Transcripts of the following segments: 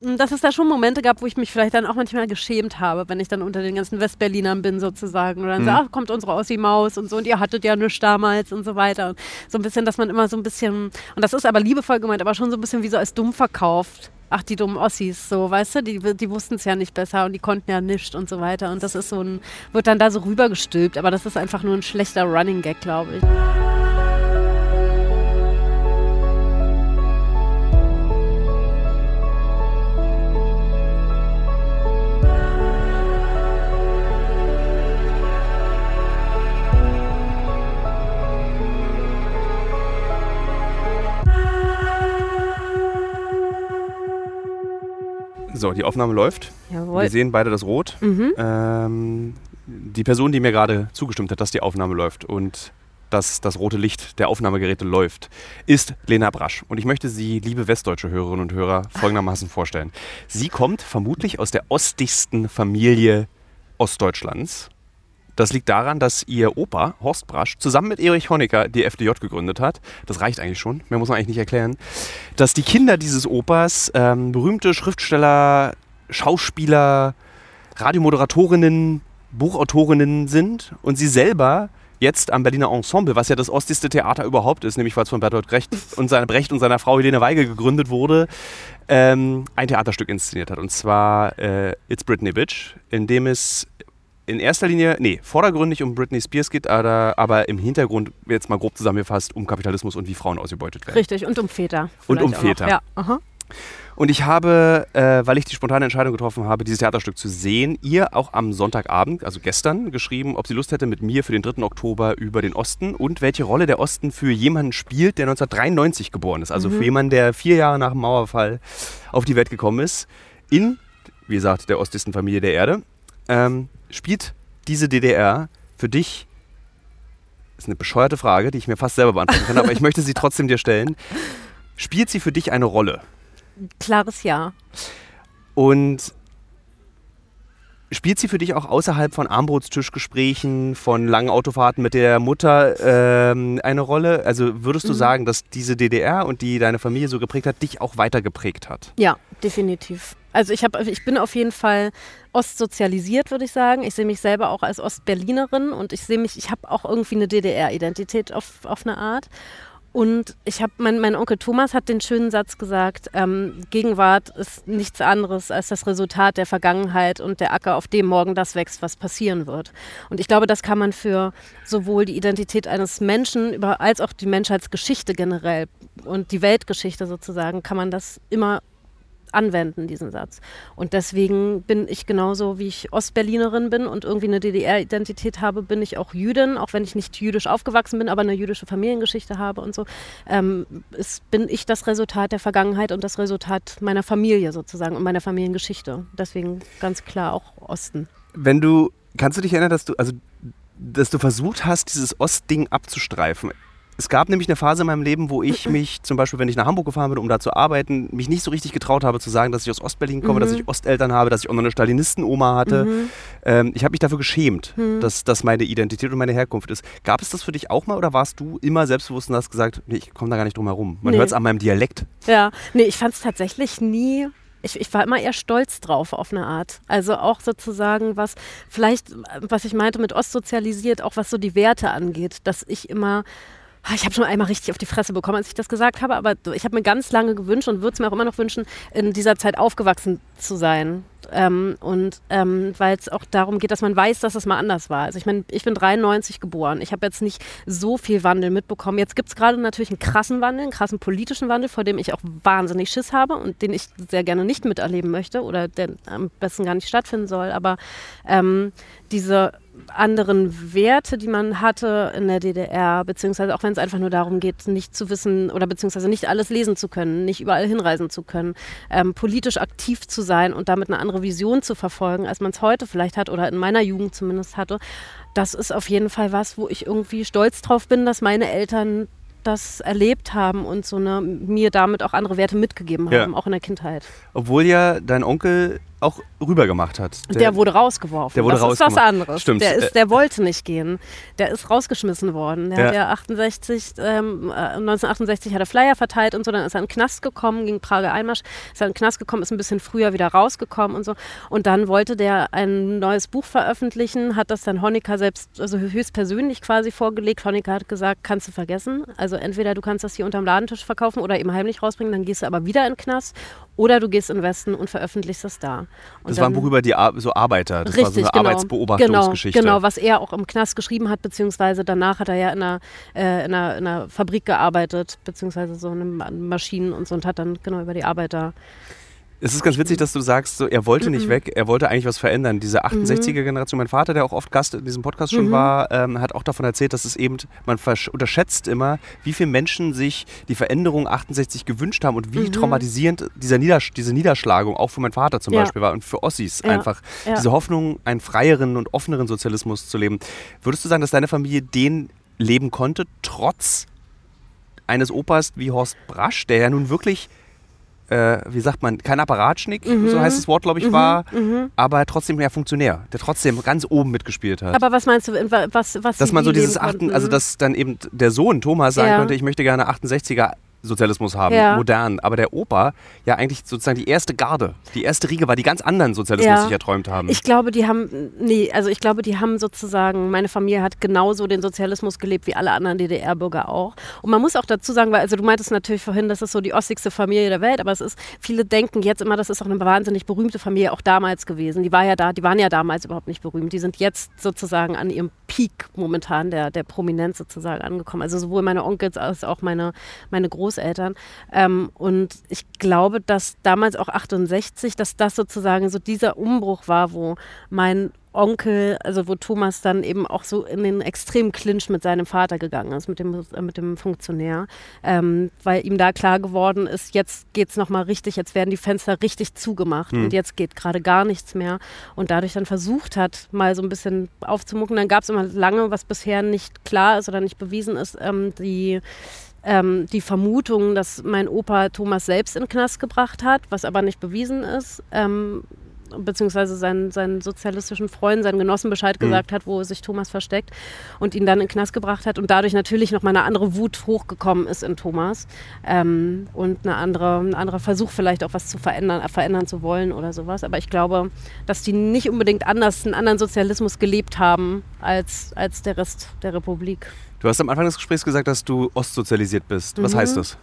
dass es da schon Momente gab, wo ich mich vielleicht dann auch manchmal geschämt habe, wenn ich dann unter den ganzen Westberlinern bin sozusagen. Und dann mhm. so, ach, kommt unsere Ossi-Maus und so und ihr hattet ja nichts damals und so weiter. Und so ein bisschen, dass man immer so ein bisschen, und das ist aber liebevoll gemeint, aber schon so ein bisschen wie so als dumm verkauft. Ach, die dummen Ossis, so, weißt du, die, die wussten es ja nicht besser und die konnten ja nichts und so weiter. Und das ist so ein, wird dann da so rübergestülpt, aber das ist einfach nur ein schlechter Running Gag, glaube ich. So, die Aufnahme läuft. Jawohl. Wir sehen beide das Rot. Mhm. Ähm, die Person, die mir gerade zugestimmt hat, dass die Aufnahme läuft und dass das rote Licht der Aufnahmegeräte läuft, ist Lena Brasch. Und ich möchte Sie, liebe westdeutsche Hörerinnen und Hörer, folgendermaßen vorstellen. Sie kommt vermutlich aus der ostigsten Familie Ostdeutschlands. Das liegt daran, dass ihr Opa, Horst Brasch, zusammen mit Erich Honecker die FDJ gegründet hat. Das reicht eigentlich schon, mehr muss man eigentlich nicht erklären. Dass die Kinder dieses Opas ähm, berühmte Schriftsteller, Schauspieler, Radiomoderatorinnen, Buchautorinnen sind und sie selber jetzt am Berliner Ensemble, was ja das ostigste Theater überhaupt ist, nämlich weil es von Bertolt Brecht und, seiner, Brecht und seiner Frau Helene Weigel gegründet wurde, ähm, ein Theaterstück inszeniert hat. Und zwar äh, It's Britney Bitch, in dem es in erster Linie, nee, vordergründig um Britney Spears geht, aber, aber im Hintergrund, jetzt mal grob zusammengefasst, um Kapitalismus und wie Frauen ausgebeutet werden. Richtig, und um Väter. Und um Väter. Ja, aha. Und ich habe, äh, weil ich die spontane Entscheidung getroffen habe, dieses Theaterstück zu sehen, ihr auch am Sonntagabend, also gestern, geschrieben, ob sie Lust hätte, mit mir für den 3. Oktober über den Osten und welche Rolle der Osten für jemanden spielt, der 1993 geboren ist. Also mhm. für jemanden, der vier Jahre nach dem Mauerfall auf die Welt gekommen ist, in, wie gesagt, der ostigsten Familie der Erde. Ähm, spielt diese DDR für dich, das ist eine bescheuerte Frage, die ich mir fast selber beantworten kann, aber ich möchte sie trotzdem dir stellen. Spielt sie für dich eine Rolle? Klares Ja. Und spielt sie für dich auch außerhalb von Armbrotstischgesprächen, von langen Autofahrten mit der Mutter ähm, eine Rolle? Also würdest du mhm. sagen, dass diese DDR und die deine Familie so geprägt hat, dich auch weiter geprägt hat? Ja, definitiv. Also ich, hab, ich bin auf jeden Fall ostsozialisiert, würde ich sagen. Ich sehe mich selber auch als Ostberlinerin und ich sehe mich, ich habe auch irgendwie eine DDR-Identität auf, auf eine Art. Und ich habe, mein, mein, Onkel Thomas hat den schönen Satz gesagt, ähm, Gegenwart ist nichts anderes als das Resultat der Vergangenheit und der Acker, auf dem morgen das wächst, was passieren wird. Und ich glaube, das kann man für sowohl die Identität eines Menschen über, als auch die Menschheitsgeschichte generell und die Weltgeschichte sozusagen, kann man das immer anwenden, diesen Satz. Und deswegen bin ich genauso, wie ich Ostberlinerin bin und irgendwie eine DDR-Identität habe, bin ich auch Jüdin, auch wenn ich nicht jüdisch aufgewachsen bin, aber eine jüdische Familiengeschichte habe und so, ähm, ist, bin ich das Resultat der Vergangenheit und das Resultat meiner Familie sozusagen und meiner Familiengeschichte. Deswegen ganz klar auch Osten. Wenn du, kannst du dich erinnern, dass du, also dass du versucht hast, dieses Ostding abzustreifen es gab nämlich eine Phase in meinem Leben, wo ich mich zum Beispiel, wenn ich nach Hamburg gefahren bin, um da zu arbeiten, mich nicht so richtig getraut habe zu sagen, dass ich aus Ostberlin komme, mhm. dass ich Osteltern habe, dass ich auch noch eine Stalinisten-Oma hatte. Mhm. Ähm, ich habe mich dafür geschämt, mhm. dass das meine Identität und meine Herkunft ist. Gab es das für dich auch mal oder warst du immer selbstbewusst und hast gesagt, nee, ich komme da gar nicht drum herum? Man nee. hört es an meinem Dialekt. Ja, nee, ich fand es tatsächlich nie ich, ich, war immer eher stolz drauf auf eine Art. Also auch sozusagen, was vielleicht, was ich meinte mit ostsozialisiert, auch was so die Werte angeht, dass ich immer ich habe schon einmal richtig auf die Fresse bekommen, als ich das gesagt habe, aber ich habe mir ganz lange gewünscht und würde es mir auch immer noch wünschen, in dieser Zeit aufgewachsen zu sein. Ähm, und ähm, weil es auch darum geht, dass man weiß, dass es mal anders war. Also ich meine, ich bin 93 geboren. Ich habe jetzt nicht so viel Wandel mitbekommen. Jetzt gibt es gerade natürlich einen krassen Wandel, einen krassen politischen Wandel, vor dem ich auch wahnsinnig Schiss habe und den ich sehr gerne nicht miterleben möchte oder der am besten gar nicht stattfinden soll. Aber ähm, diese anderen Werte, die man hatte in der DDR, beziehungsweise auch wenn es einfach nur darum geht, nicht zu wissen oder beziehungsweise nicht alles lesen zu können, nicht überall hinreisen zu können, ähm, politisch aktiv zu sein und damit eine andere Vision zu verfolgen, als man es heute vielleicht hat oder in meiner Jugend zumindest hatte, das ist auf jeden Fall was, wo ich irgendwie stolz drauf bin, dass meine Eltern das erlebt haben und so eine, mir damit auch andere Werte mitgegeben haben, ja. auch in der Kindheit. Obwohl ja dein Onkel auch rübergemacht hat. Der, der wurde rausgeworfen. Der wurde das rausgeworfen. ist was anderes. Stimmt. Der, ist, der wollte nicht gehen. Der ist rausgeschmissen worden. Der Ja. hat ja 68, ähm, äh, 1968 hat er Flyer verteilt und so. Dann ist er in den Knast gekommen, gegen Prager Einmarsch. Ist er in den Knast gekommen, ist ein bisschen früher wieder rausgekommen und so. Und dann wollte der ein neues Buch veröffentlichen, hat das dann Honecker selbst, also höchstpersönlich quasi vorgelegt. Honecker hat gesagt, kannst du vergessen. Also entweder du kannst das hier unterm Ladentisch verkaufen oder eben heimlich rausbringen, dann gehst du aber wieder in den Knast. Oder du gehst in den Westen und veröffentlichst es da. Und Das war ein Buch über die Ar so Arbeiter. Das war so eine genau. Arbeitsbeobachtungsgeschichte. Genau, genau, was er auch im Knast geschrieben hat, beziehungsweise danach hat er ja in einer, äh, in einer, in einer Fabrik gearbeitet, beziehungsweise so in Maschinen und so und hat dann genau über die Arbeiter. Es ist ganz witzig, dass du sagst, so, er wollte Mhm. nicht weg, er wollte eigentlich was verändern. Diese 68er-Generation, mein Vater, der auch oft Gast in diesem Podcast schon Mhm. war, ähm, hat auch davon erzählt, dass es eben, man unterschätzt immer, wie viele Menschen sich die Veränderung 68 gewünscht haben und wie Mhm. traumatisierend dieser Niedersch diese Niederschlagung auch für meinen Vater zum Ja. Beispiel war und für Ossis Ja. einfach. Ja. Diese Hoffnung, einen freieren und offeneren Sozialismus zu leben. Würdest du sagen, dass deine Familie den leben konnte, trotz eines Opas wie Horst Brasch, der ja nun wirklich, äh, wie sagt man, kein Apparatschnick, Mhm. so heißt das Wort, glaube ich, Mhm, war, mhm. aber trotzdem ja Funktionär, der trotzdem ganz oben mitgespielt hat. Aber was meinst du, was, was dass man so dieses achten, also dass dann eben der Sohn Thomas sagen Ja. könnte, ich möchte gerne 68er Sozialismus haben, Ja. modern. Aber der Opa ja eigentlich sozusagen die erste Garde, die erste Riege war, die ganz anderen Sozialismus Ja. sich erträumt haben. Ich glaube, die haben, nee, also ich glaube, die haben sozusagen, meine Familie hat genauso den Sozialismus gelebt wie alle anderen DDR-Bürger auch. Und man muss auch dazu sagen, weil, also du meintest natürlich vorhin, das ist so die ostigste Familie der Welt, aber es ist, viele denken jetzt immer, das ist auch eine wahnsinnig berühmte Familie, auch damals gewesen. Die war ja da, die waren ja damals überhaupt nicht berühmt. Die sind jetzt sozusagen an ihrem Peak momentan der, der Prominenz sozusagen angekommen. Also sowohl meine Onkels als auch meine, meine Großeltern. Ähm, und ich glaube, dass damals auch 68, dass das sozusagen so dieser Umbruch war, wo mein Onkel, also wo Thomas dann eben auch so in den extremen Clinch mit seinem Vater gegangen ist, mit dem, äh, mit dem Funktionär, ähm, weil ihm da klar geworden ist, jetzt geht es nochmal richtig, jetzt werden die Fenster richtig zugemacht Hm. und jetzt geht gerade gar nichts mehr und dadurch dann versucht hat, mal so ein bisschen aufzumucken. Dann gab es immer lange, was bisher nicht klar ist oder nicht bewiesen ist, ähm, die ähm, die Vermutung, dass mein Opa Thomas selbst in den Knast gebracht hat, was aber nicht bewiesen ist. Ähm, beziehungsweise seinen, seinen sozialistischen Freunden, seinen Genossen Bescheid Mhm. gesagt hat, wo sich Thomas versteckt und ihn dann in den Knast gebracht hat und dadurch natürlich noch mal eine andere Wut hochgekommen ist in Thomas ähm, und eine andere, ein anderer Versuch vielleicht auch was zu verändern, äh, verändern zu wollen oder sowas. Aber ich glaube, dass die nicht unbedingt anders, einen anderen Sozialismus gelebt haben als, als der Rest der Republik. du hast am Anfang des Gesprächs gesagt, dass du ostsozialisiert bist. Was Mhm. heißt das?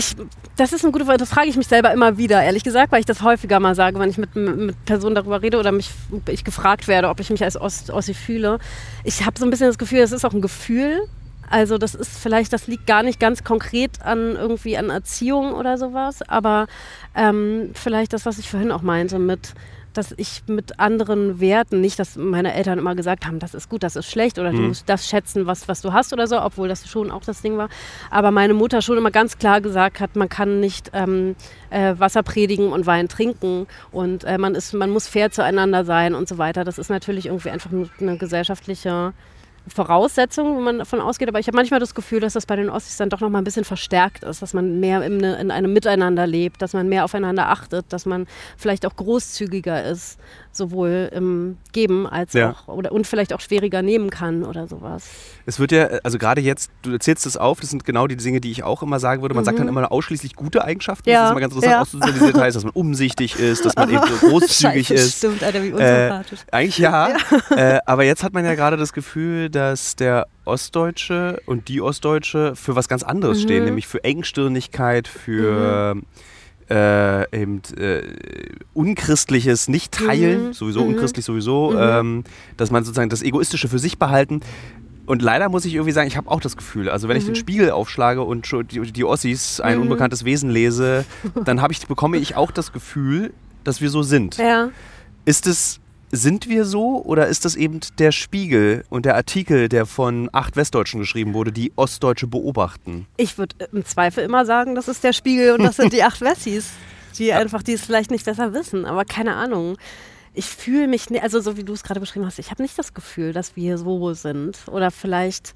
Ich, das ist eine gute Frage, das frage ich mich selber immer wieder, ehrlich gesagt, weil ich das häufiger mal sage, wenn ich mit, mit Personen darüber rede oder mich, ich gefragt werde, ob ich mich als Ost, Ossi fühle. Ich habe so ein bisschen das Gefühl, es ist auch ein Gefühl. Also das ist vielleicht, das liegt gar nicht ganz konkret an irgendwie an Erziehung oder sowas, aber ähm, vielleicht das, was ich vorhin auch meinte mit dass ich mit anderen Werten, nicht, dass meine Eltern immer gesagt haben, das ist gut, das ist schlecht oder du Mhm. musst das schätzen, was, was du hast oder so, obwohl das schon auch das Ding war. Aber meine Mutter schon immer ganz klar gesagt hat, man kann nicht ähm, äh, Wasser predigen und Wein trinken und äh, man, ist, man muss fair zueinander sein und so weiter. Das ist natürlich irgendwie einfach nur eine gesellschaftliche Voraussetzung, wenn man davon ausgeht. Aber ich habe manchmal das Gefühl, dass das bei den Ossis dann doch noch mal ein bisschen verstärkt ist, dass man mehr in, ne- in einem Miteinander lebt, dass man mehr aufeinander achtet, dass man vielleicht auch großzügiger ist, sowohl im Geben als Ja. auch oder und vielleicht auch schwieriger nehmen kann oder sowas. Es wird ja, also gerade jetzt, du erzählst es auf, das sind genau die Dinge, die ich auch immer sagen würde. Man sagt dann Mhm. immer ausschließlich gute Eigenschaften. Ja, Das ist immer ganz interessant, ja. aussozialisiert heißt, dass man umsichtig ist, dass man eben so großzügig Scheiße, ist. Stimmt, Alter, wie Äh, unsympathisch. Eigentlich ja, Äh, aber jetzt hat man ja gerade das Gefühl, dass der Ostdeutsche und die Ostdeutsche für was ganz anderes Mhm. stehen, nämlich für Engstirnigkeit, für äh, eben äh, unchristliches Nicht-Teilen, Mhm. sowieso Mhm. unchristlich sowieso, Mhm. ähm, dass man sozusagen das Egoistische für sich behalten. Und leider muss ich irgendwie sagen, ich habe auch das Gefühl, also wenn ich den Mhm. Spiegel aufschlage und die, die Ossis, ein Mhm. unbekanntes Wesen lese, dann ich, bekomme ich auch das Gefühl, dass wir so sind. Ja. Ist es, sind wir so oder ist das eben der Spiegel und der Artikel, der von acht Westdeutschen geschrieben wurde, die Ostdeutsche beobachten? Ich würde im Zweifel immer sagen, das ist der Spiegel und das sind die acht Wessis, die einfach, die es vielleicht nicht besser wissen, aber keine Ahnung. Ich fühle mich, ne- also so wie du es gerade beschrieben hast, ich habe nicht das Gefühl, dass wir so sind. Oder vielleicht,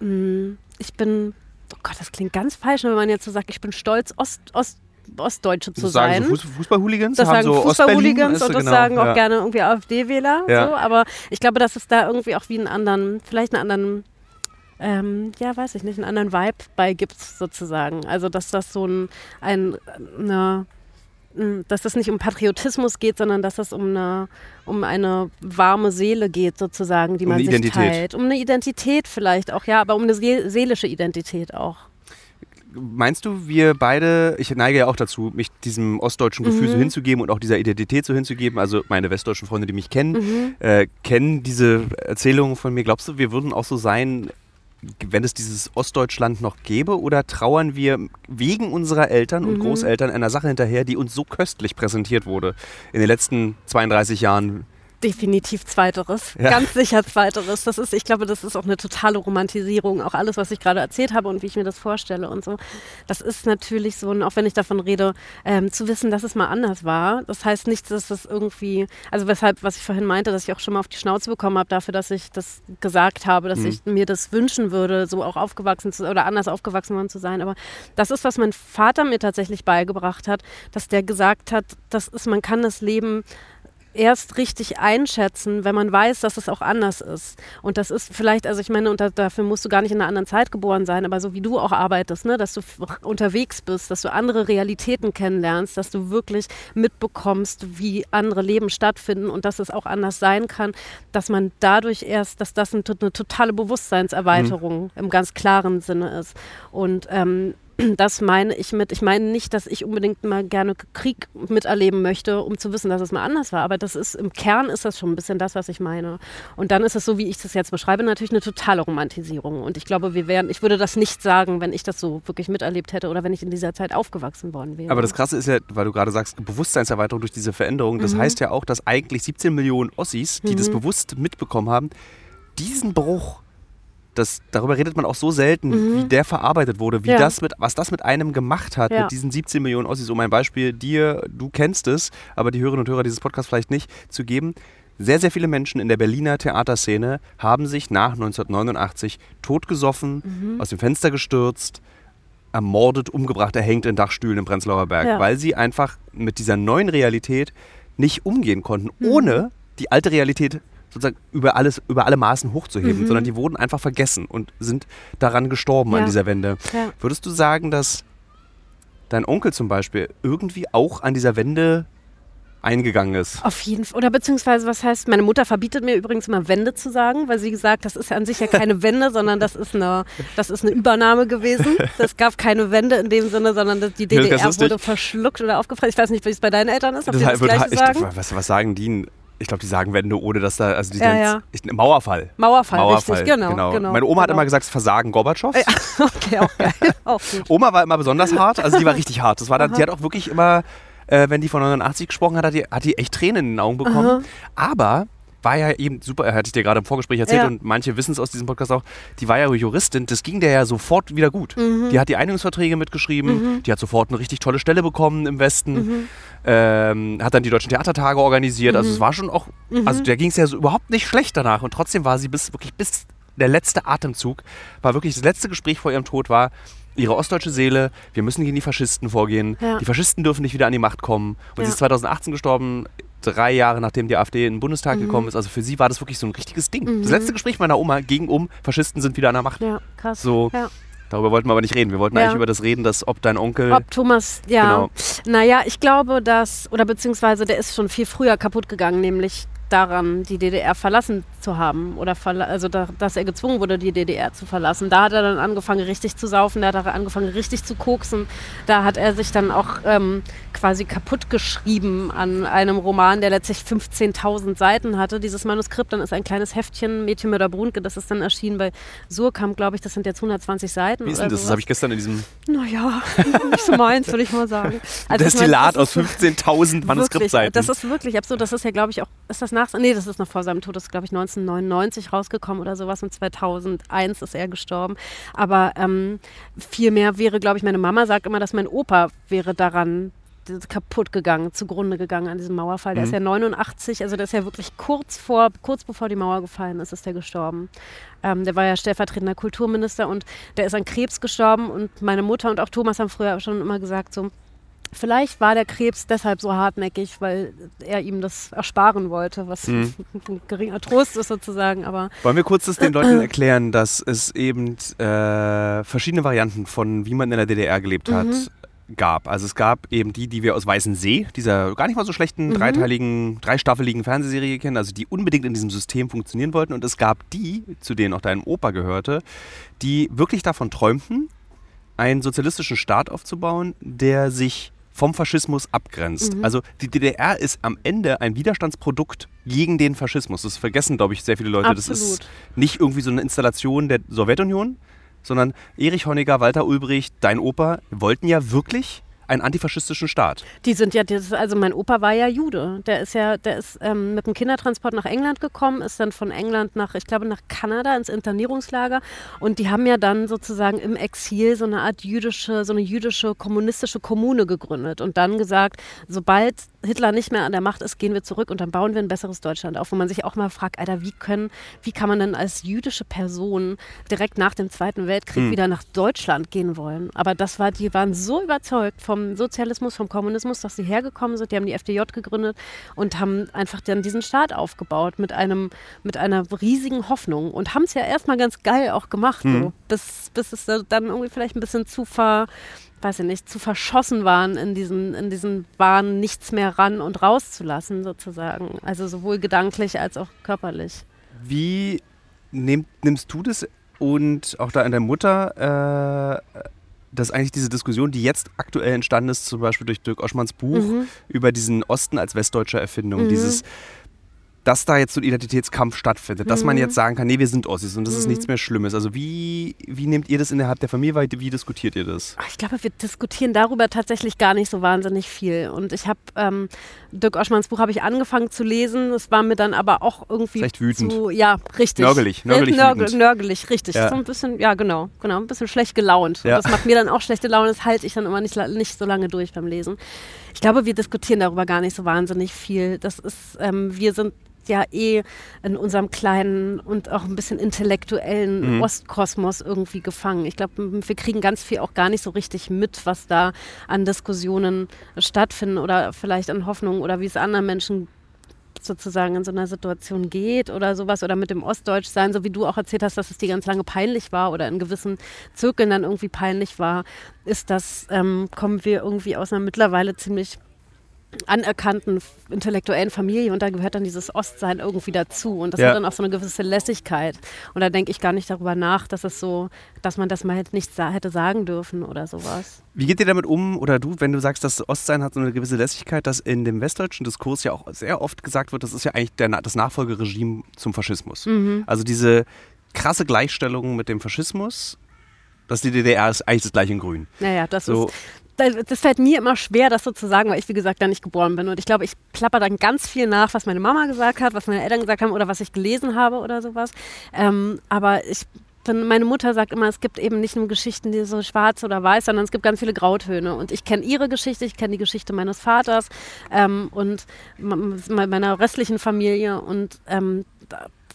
mh, ich bin, oh Gott, das klingt ganz falsch, wenn man jetzt so sagt, ich bin stolz, Ost, Ost, Ostdeutsche zu sagen sein. so Fußballhooligans? Das sagen so Fußball-Hooligans und das genau, sagen auch ja. gerne irgendwie AfD-Wähler. Ja. So, aber ich glaube, dass es da irgendwie auch wie einen anderen, vielleicht einen anderen, ähm, ja, weiß ich nicht, einen anderen Vibe bei gibt sozusagen. Also dass das so ein, ein eine, m, dass das nicht um Patriotismus geht, sondern dass das um eine, um eine warme Seele geht, sozusagen, die Um man sich Identität. teilt. Um eine Identität vielleicht auch, ja, aber um eine see seelische Identität auch. Meinst du, wir beide, ich neige ja auch dazu, mich diesem ostdeutschen Gefühl Mhm. so hinzugeben und auch dieser Identität so hinzugeben. Also meine westdeutschen Freunde, die mich kennen, Mhm. äh, kennen diese Erzählungen von mir. Glaubst du, wir würden auch so sein, wenn es dieses Ostdeutschland noch gäbe? Oder trauern wir wegen unserer Eltern und Mhm. Großeltern einer Sache hinterher, die uns so köstlich präsentiert wurde in den letzten 32 Jahren? Definitiv zweiteres. Ja. Ganz sicher zweiteres. Das ist, ich glaube, das ist auch eine totale Romantisierung. Auch alles, was ich gerade erzählt habe und wie ich mir das vorstelle und so. Das ist natürlich so, und auch wenn ich davon rede, ähm, zu wissen, dass es mal anders war. Das heißt nicht, dass das irgendwie, also weshalb, was ich vorhin meinte, dass ich auch schon mal auf die Schnauze bekommen habe dafür, dass ich das gesagt habe, dass Mhm. ich mir das wünschen würde, so auch aufgewachsen zu oder anders aufgewachsen worden zu sein. Aber das ist, was mein Vater mir tatsächlich beigebracht hat, dass der gesagt hat, das ist, man kann das Leben erst richtig einschätzen, wenn man weiß, dass es auch anders ist. Und das ist vielleicht, also ich meine, und da, dafür musst du gar nicht in einer anderen Zeit geboren sein, aber so wie du auch arbeitest, ne, dass du unterwegs bist, dass du andere Realitäten kennenlernst, dass du wirklich mitbekommst, wie andere Leben stattfinden und dass es auch anders sein kann, dass man dadurch erst, dass das ein, eine totale Bewusstseinserweiterung im ganz klaren Sinne ist. Und ähm, das meine ich mit, ich meine nicht, dass ich unbedingt mal gerne Krieg miterleben möchte, um zu wissen, dass es mal anders war. Aber das ist, im Kern ist das schon ein bisschen das, was ich meine. Und dann ist es so, wie ich das jetzt beschreibe, natürlich eine totale Romantisierung. Und ich glaube, wir wären, ich würde das nicht sagen, wenn ich das so wirklich miterlebt hätte oder wenn ich in dieser Zeit aufgewachsen worden wäre. Aber das Krasse ist ja, weil du gerade sagst, Bewusstseinserweiterung durch diese Veränderung, das Mhm. heißt ja auch, dass eigentlich 17 Millionen Ossis, die das Mhm. bewusst mitbekommen haben, diesen Bruch, das, darüber redet man auch so selten, Mhm. wie der verarbeitet wurde, wie Ja. das mit, was das mit einem gemacht hat, Ja. mit diesen 17 Millionen Ossis. Um ein Beispiel dir, du kennst es, aber die Hörerinnen und Hörer dieses Podcasts vielleicht nicht, zu geben. Sehr, sehr viele Menschen in der Berliner Theaterszene haben sich nach 1989 totgesoffen, Mhm. aus dem Fenster gestürzt, ermordet, umgebracht, erhängt in Dachstühlen im Prenzlauer Berg, Ja. weil sie einfach mit dieser neuen Realität nicht umgehen konnten, Mhm. ohne die alte Realität sozusagen über, alles, über alle Maßen hochzuheben, Mhm. sondern die wurden einfach vergessen und sind daran gestorben an Ja. dieser Wende. Ja. Würdest du sagen, dass dein Onkel zum Beispiel irgendwie auch an dieser Wende eingegangen ist? Auf jeden Fall. Oder beziehungsweise, was heißt, meine Mutter verbietet mir übrigens immer Wende zu sagen, weil sie gesagt, das ist ja an sich ja keine Wende, sondern das ist eine, das ist eine Übernahme gewesen. Es gab keine Wende in dem Sinne, sondern das- die Das DDR wurde verschluckt oder aufgefressen. Ich weiß nicht, wie es bei deinen Eltern ist, ob die das wird- Gleiche ich, sagen. was, was sagen die? Ich glaube, die sagen Wende, ohne dass da, also die Ja, ja. Ich, Mauerfall. Mauerfall, Mauerfall, richtig, genau. genau Meine Oma hat genau. immer gesagt, Versagen Gorbatschows. Okay, auch geil. Auch. Oma war immer besonders hart, also die war richtig hart. Das war dann, Aha. die hat auch wirklich immer, äh, wenn die von 89 gesprochen hat, hat die, hat die echt Tränen in den Augen bekommen. Aber war ja eben super, hatte ich dir gerade im Vorgespräch erzählt Ja. und manche wissen es aus diesem Podcast auch, die war ja Juristin, das ging der ja sofort wieder gut. Mhm. Die hat die Einigungsverträge mitgeschrieben, die hat sofort eine richtig tolle Stelle bekommen im Westen, Mhm. ähm, hat dann die Deutschen Theatertage organisiert, also es war schon auch, Mhm. also der ging es ja so überhaupt nicht schlecht danach und trotzdem war sie bis, wirklich bis der letzte Atemzug, war wirklich das letzte Gespräch vor ihrem Tod war, ihre ostdeutsche Seele, wir müssen gegen die Faschisten vorgehen, Ja. die Faschisten dürfen nicht wieder an die Macht kommen und Ja. sie ist 2018 gestorben, drei Jahre nachdem die AfD in den Bundestag Mhm. gekommen ist, also für sie war das wirklich so ein richtiges Ding. Mhm. Das letzte Gespräch meiner Oma ging um, Faschisten sind wieder an der Macht. Ja, krass. So, Ja. darüber wollten wir aber nicht reden. Wir wollten Ja. eigentlich über das reden, dass ob dein Onkel... Ob Thomas, ja. Genau. Naja, ich glaube, dass, oder beziehungsweise der ist schon viel früher kaputt gegangen, nämlich daran, die DDR verlassen zu haben. Oder verla also, da, dass er gezwungen wurde, die DDR zu verlassen. Da hat er dann angefangen, richtig zu saufen, da hat er angefangen, richtig zu koksen. Da hat er sich dann auch ähm, quasi kaputt geschrieben an einem Roman, der letztlich 15.000 Seiten hatte. Dieses Manuskript, dann ist ein kleines Heftchen, Mädchen mit der Brunke, das ist dann erschienen bei Surkamp, glaube ich, das sind jetzt 120 Seiten. Wie ist denn das? Das habe ich gestern in diesem Naja, nicht so meins, würde ich mal sagen. Also ich Destillat das aus ist 15.000 Manuskriptseiten. Das ist wirklich absurd. Das ist ja, glaube ich, auch, ist das nach, nee, das ist noch vor seinem Tod, das ist, glaube ich, 1999 rausgekommen oder sowas und 2001 ist er gestorben. Aber ähm, viel mehr wäre, glaube ich, meine Mama sagt immer, dass mein Opa wäre daran kaputt gegangen, zugrunde gegangen an diesem Mauerfall. Der Mhm. ist ja 89, also der ist ja wirklich kurz vor, kurz bevor die Mauer gefallen ist, ist der gestorben. Ähm, der war ja stellvertretender Kulturminister und der ist an Krebs gestorben und meine Mutter und auch Thomas haben früher schon immer gesagt, so, Vielleicht war der Krebs deshalb so hartnäckig, weil er ihm das ersparen wollte, was mhm. ein geringer Trost ist sozusagen. Aber Wollen wir kurz das den Leuten erklären, dass es eben äh, verschiedene Varianten von wie man in der DDR gelebt hat mhm. gab. Also es gab eben die, die wir aus Weißen See, dieser gar nicht mal so schlechten mhm. dreiteiligen, dreistaffeligen Fernsehserie kennen, also die unbedingt in diesem System funktionieren wollten. Und es gab die, zu denen auch dein Opa gehörte, die wirklich davon träumten, einen sozialistischen Staat aufzubauen, der sich vom Faschismus abgrenzt. Mhm. Also die DDR ist am Ende ein Widerstandsprodukt gegen den Faschismus. Das vergessen, glaube ich, sehr viele Leute. Absolut. Das ist nicht irgendwie so eine Installation der Sowjetunion, sondern Erich Honecker, Walter Ulbricht, dein Opa wollten ja wirklich einen antifaschistischen Staat. Die sind ja, also mein Opa war ja Jude. Der ist ja, der ist ähm, mit dem Kindertransport nach England gekommen, ist dann von England nach, ich glaube, nach Kanada ins Internierungslager. Und die haben ja dann sozusagen im Exil so eine Art jüdische, so eine jüdische kommunistische Kommune gegründet und dann gesagt, sobald Hitler nicht mehr an der Macht ist, gehen wir zurück und dann bauen wir ein besseres Deutschland auf. Wo man sich auch mal fragt, Alter, wie können, wie kann man denn als jüdische Person direkt nach dem Zweiten Weltkrieg hm. wieder nach Deutschland gehen wollen? Aber das war, die waren so überzeugt vom Sozialismus, vom Kommunismus, dass sie hergekommen sind. Die haben die FDJ gegründet und haben einfach dann diesen Staat aufgebaut mit einem, mit einer riesigen Hoffnung und haben es ja erstmal ganz geil auch gemacht, hm. so, bis, bis es dann irgendwie vielleicht ein bisschen zu ver weiß ich nicht, zu verschossen waren in diesen, in diesen Bahnen, nichts mehr ran und rauszulassen, sozusagen. Also sowohl gedanklich als auch körperlich. Wie nehm, nimmst du das und auch da in der Mutter, äh, dass eigentlich diese Diskussion, die jetzt aktuell entstanden ist, zum Beispiel durch Dirk Oschmanns Buch mhm. über diesen Osten als westdeutsche Erfindung, mhm. dieses dass da jetzt so ein Identitätskampf stattfindet, mhm. dass man mhm. jetzt sagen kann, nee, wir sind Ossis und das mhm. ist nichts mehr Schlimmes. Also wie, wie nehmt ihr das innerhalb der Familie weiter? Wie diskutiert ihr das? Ich glaube, wir diskutieren darüber tatsächlich gar nicht so wahnsinnig viel. Und ich habe ähm, Dirk Oschmanns Buch habe ich angefangen zu lesen. Es war mir dann aber auch irgendwie Vielleicht wütend. Zu, ja, richtig. Nörgelig, nörgelig, Nörgel, nörgelig, richtig. Ja. So ein bisschen, ja genau, genau, ein bisschen schlecht gelaunt. Ja. Und das macht mir dann auch schlechte Laune. Das halte ich dann immer nicht, nicht so lange durch beim Lesen. Ich glaube, wir diskutieren darüber gar nicht so wahnsinnig viel. Das ist, ähm, wir sind ja eh in unserem kleinen und auch ein bisschen intellektuellen mhm. Ostkosmos irgendwie gefangen. Ich glaube, wir kriegen ganz viel auch gar nicht so richtig mit, was da an Diskussionen stattfinden oder vielleicht an Hoffnungen oder wie es anderen Menschen sozusagen in so einer Situation geht oder sowas oder mit dem Ostdeutsch sein, so wie du auch erzählt hast, dass es dir ganz lange peinlich war oder in gewissen Zirkeln dann irgendwie peinlich war, ist das, ähm, kommen wir irgendwie aus einer mittlerweile ziemlich anerkannten intellektuellen Familie und da gehört dann dieses Ostsein irgendwie dazu und das ja. hat dann auch so eine gewisse Lässigkeit und da denke ich gar nicht darüber nach, dass es so, dass man das mal nicht hätte sagen dürfen oder sowas. Wie geht ihr damit um oder du, wenn du sagst, dass Ostsein hat so eine gewisse Lässigkeit, dass in dem westdeutschen Diskurs ja auch sehr oft gesagt wird, das ist ja eigentlich der, das Nachfolgeregime zum Faschismus. Mhm. Also diese krasse Gleichstellung mit dem Faschismus dass die DDR ist eigentlich das gleiche in Grün. Naja, das so. ist das fällt mir immer schwer, das so zu sagen, weil ich, wie gesagt, da nicht geboren bin. Und ich glaube, ich plapper dann ganz viel nach, was meine Mama gesagt hat, was meine Eltern gesagt haben oder was ich gelesen habe oder sowas. Ähm, aber ich bin, meine Mutter sagt immer, es gibt eben nicht nur Geschichten, die so schwarz oder weiß, sondern es gibt ganz viele Grautöne. Und ich kenne ihre Geschichte, ich kenne die Geschichte meines Vaters ähm, und meiner restlichen Familie. Und ähm,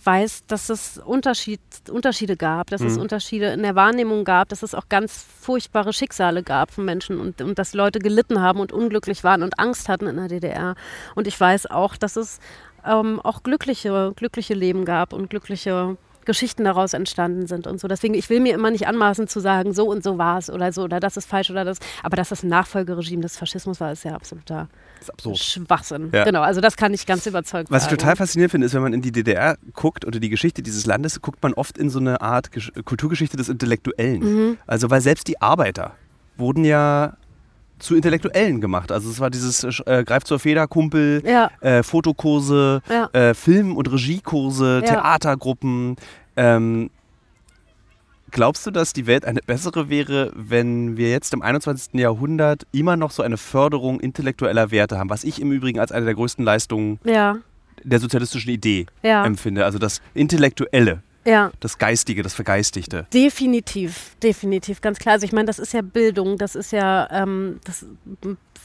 weiß, dass es Unterschied, Unterschiede gab, dass mhm. es Unterschiede in der Wahrnehmung gab, dass es auch ganz furchtbare Schicksale gab von Menschen und, und dass Leute gelitten haben und unglücklich waren und Angst hatten in der DDR. Und ich weiß auch, dass es ähm, auch glückliche, glückliche Leben gab und glückliche Geschichten daraus entstanden sind und so. Deswegen, ich will mir immer nicht anmaßen zu sagen, so und so war es oder so oder das ist falsch oder das. Aber dass das ein Nachfolgeregime des Faschismus war, ist ja absoluter ist Schwachsinn. Ja. Genau, also das kann ich ganz überzeugt Was sagen. ich total faszinierend finde, ist, wenn man in die DDR guckt oder die Geschichte dieses Landes, guckt man oft in so eine Art Gesch Kulturgeschichte des Intellektuellen. Mhm. Also weil selbst die Arbeiter wurden ja zu Intellektuellen gemacht. Also es war dieses äh, Greif zur Feder, Kumpel, ja. äh, Fotokurse, ja. äh, Film- und Regiekurse, ja. Theatergruppen. Ähm, glaubst du, dass die Welt eine bessere wäre, wenn wir jetzt im 21. Jahrhundert immer noch so eine Förderung intellektueller Werte haben? Was ich im Übrigen als eine der größten Leistungen der sozialistischen Idee empfinde. Also das Intellektuelle. Ja. Das Geistige, das Vergeistigte. Definitiv, definitiv, ganz klar. Also ich meine, das ist ja Bildung, das ist ja ähm, das,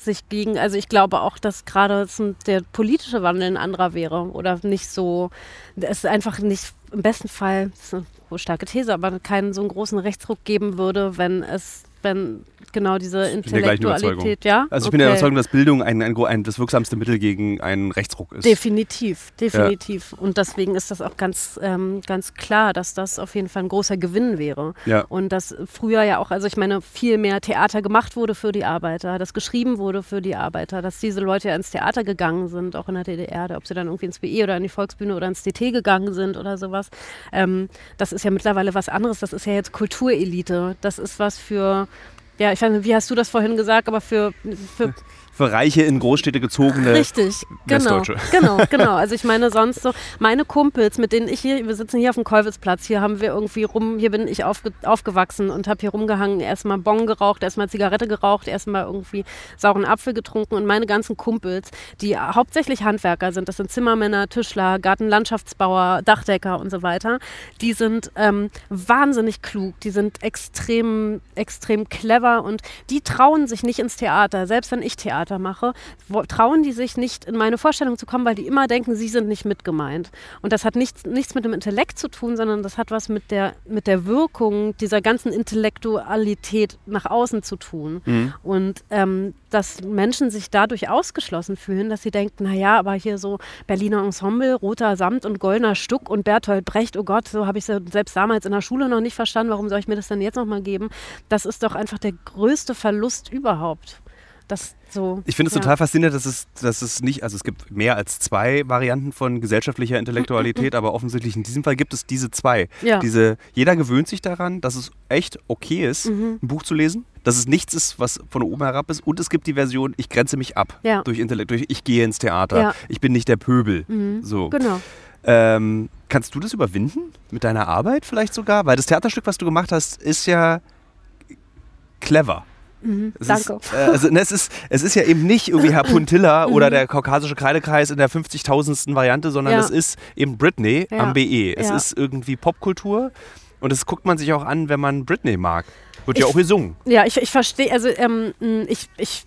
sich gegen, also ich glaube auch, dass gerade der politische Wandel ein anderer wäre oder nicht so, es einfach nicht im besten Fall, das ist eine starke These, aber keinen so einen großen Rechtsruck geben würde, wenn es wenn genau diese. Intellektualität, ja? Also ich bin der Okay. Überzeugung, dass Bildung ein, ein, ein, das wirksamste Mittel gegen einen Rechtsruck ist. Definitiv, definitiv. Und deswegen ist das auch ganz, ähm, ganz klar, dass das auf jeden Fall ein großer Gewinn wäre. Ja. Und dass früher ja auch, also ich meine, viel mehr Theater gemacht wurde für die Arbeiter, dass geschrieben wurde für die Arbeiter, dass diese Leute ja ins Theater gegangen sind, auch in der DDR, ob sie dann irgendwie ins BE oder in die Volksbühne oder ins DT gegangen sind oder sowas. Ähm, das ist ja mittlerweile was anderes. Das ist ja jetzt Kulturelite. Das ist was für, ja, ich weiß nicht, wie hast du das vorhin gesagt, aber für, für Für reiche, in Großstädte gezogene Richtig, genau. Westdeutsche. Genau, genau. Also ich meine sonst so, meine Kumpels, mit denen ich hier, wir sitzen hier auf dem Kolwitzplatz, hier haben wir irgendwie rum, hier bin ich aufge, aufgewachsen und habe hier rumgehangen, erstmal Bon geraucht, erstmal Zigarette geraucht, erstmal irgendwie sauren Apfel getrunken und meine ganzen Kumpels, die hauptsächlich Handwerker sind, das sind Zimmermänner, Tischler, Gartenlandschaftsbauer, Dachdecker und so weiter, die sind ähm, wahnsinnig klug, die sind extrem, extrem clever und die trauen sich nicht ins Theater, selbst wenn ich Theater mache, wo, trauen die sich nicht in meine Vorstellung zu kommen, weil die immer denken, sie sind nicht mitgemeint. Und das hat nichts, nichts mit dem Intellekt zu tun, sondern das hat was mit der, mit der Wirkung dieser ganzen Intellektualität nach außen zu tun. Und ähm, dass Menschen sich dadurch ausgeschlossen fühlen, dass sie denken, naja, aber hier so Berliner Ensemble, roter Samt und goldener Stuck und Bertolt Brecht, oh Gott, so habe ich es ja selbst damals in der Schule noch nicht verstanden, warum soll ich mir das denn jetzt nochmal geben? Das ist doch einfach der größte Verlust überhaupt. Das so, Ich finde es ja. total faszinierend, dass es, dass es nicht, also es gibt mehr als zwei Varianten von gesellschaftlicher Intellektualität, aber offensichtlich in diesem Fall gibt es diese zwei. Ja. Diese, jeder gewöhnt sich daran, dass es echt okay ist, Mhm. ein Buch zu lesen, dass es nichts ist, was von oben herab ist und es gibt die Version, ich grenze mich ab Ja. durch Intellekt, durch ich gehe ins Theater, ich bin nicht der Pöbel. Mhm. So. Genau. Ähm, kannst du das überwinden? Mit deiner Arbeit vielleicht sogar? Weil das Theaterstück, was du gemacht hast, ist ja clever. Es Danke. Ist, äh, also, ne, es, ist, es ist ja eben nicht irgendwie Herr Puntilla oder der kaukasische Kreidekreis in der 50.000. Variante, sondern Ja. es ist eben Britney Ja. am BE. Es Ja. ist irgendwie Popkultur und das guckt man sich auch an, wenn man Britney mag. Wird ja Ich- auch gesungen. Ja, ich, ich verstehe, also ähm, mh, ich, ich,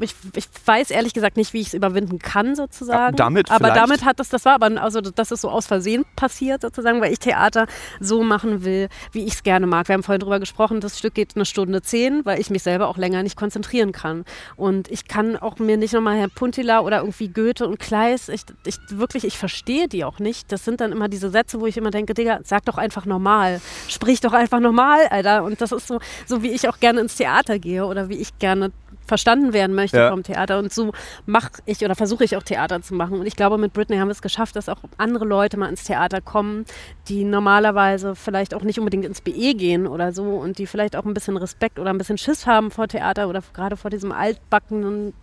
ich, ich weiß ehrlich gesagt nicht, wie ich es überwinden kann sozusagen. Ja, damit aber vielleicht. damit hat das, das war aber, also das ist so aus Versehen passiert sozusagen, weil ich Theater so machen will, wie ich es gerne mag. Wir haben vorhin drüber gesprochen, das Stück geht eine Stunde zehn, weil ich mich selber auch länger nicht konzentrieren kann. Und ich kann auch mir nicht nochmal Herr Puntila oder irgendwie Goethe und Kleist, ich, ich wirklich, ich verstehe die auch nicht. Das sind dann immer diese Sätze, wo ich immer denke, Digga, sag doch einfach normal. Sprich doch einfach normal, Alter. Und das ist so, so wie ich auch gerne ins Theater gehe oder wie ich gerne verstanden werden möchte Ja. vom Theater. Und so mache ich oder versuche ich auch Theater zu machen. Und ich glaube, mit Britney haben wir es geschafft, dass auch andere Leute mal ins Theater kommen, die normalerweise vielleicht auch nicht unbedingt ins BE gehen oder so und die vielleicht auch ein bisschen Respekt oder ein bisschen Schiss haben vor Theater oder gerade vor diesem altbackenen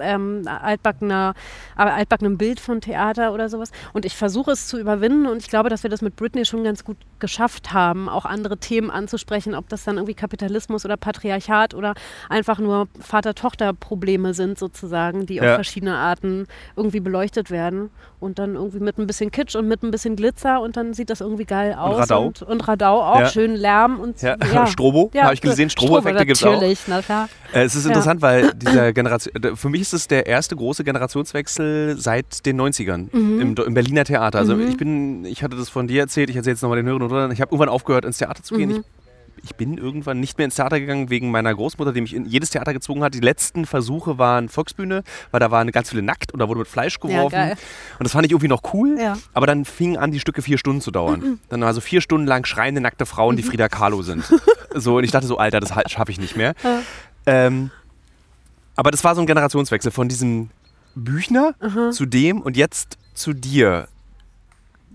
ähm, altbackener, aber altbackenem Bild von Theater oder sowas. Und ich versuche es zu überwinden und ich glaube, dass wir das mit Britney schon ganz gut geschafft haben, auch andere Themen anzusprechen, ob das dann irgendwie Kapitalismus oder Patriarchat oder einfach nur Vater-Tochter-Probleme sind sozusagen, die Ja. auf verschiedene Arten irgendwie beleuchtet werden und dann irgendwie mit ein bisschen Kitsch und mit ein bisschen Glitzer und dann sieht das irgendwie geil aus. Radau. Und, und Radau auch, Ja. schön Lärm und Ja. ja. Strobo, Ja, habe ich gesehen. Strobo-Effekte gibt es auch. Natürlich, na klar. Äh, es ist interessant, weil dieser Generation, für mich ist es der erste große Generationswechsel seit den 90ern Mhm. im, im Berliner Theater. Also ich bin, ich hatte das von dir erzählt, ich erzähle es nochmal den Hörern und Hörern. Ich habe irgendwann aufgehört, ins Theater zu gehen. Mhm. Ich, ich bin irgendwann nicht mehr ins Theater gegangen wegen meiner Großmutter, die mich in jedes Theater gezwungen hat. Die letzten Versuche waren Volksbühne, weil da waren ganz viele nackt und da wurde mit Fleisch geworfen. geil. und das fand ich irgendwie noch cool. Ja. Aber dann fingen an, die Stücke vier Stunden zu dauern. Dann also vier Stunden lang schreiende nackte Frauen, die Frida Kahlo sind. so, und ich dachte so, Alter, das halt- schaffe ich nicht mehr. Ja. Ähm, aber das war so ein Generationswechsel von diesem Büchner zu dem und jetzt zu dir.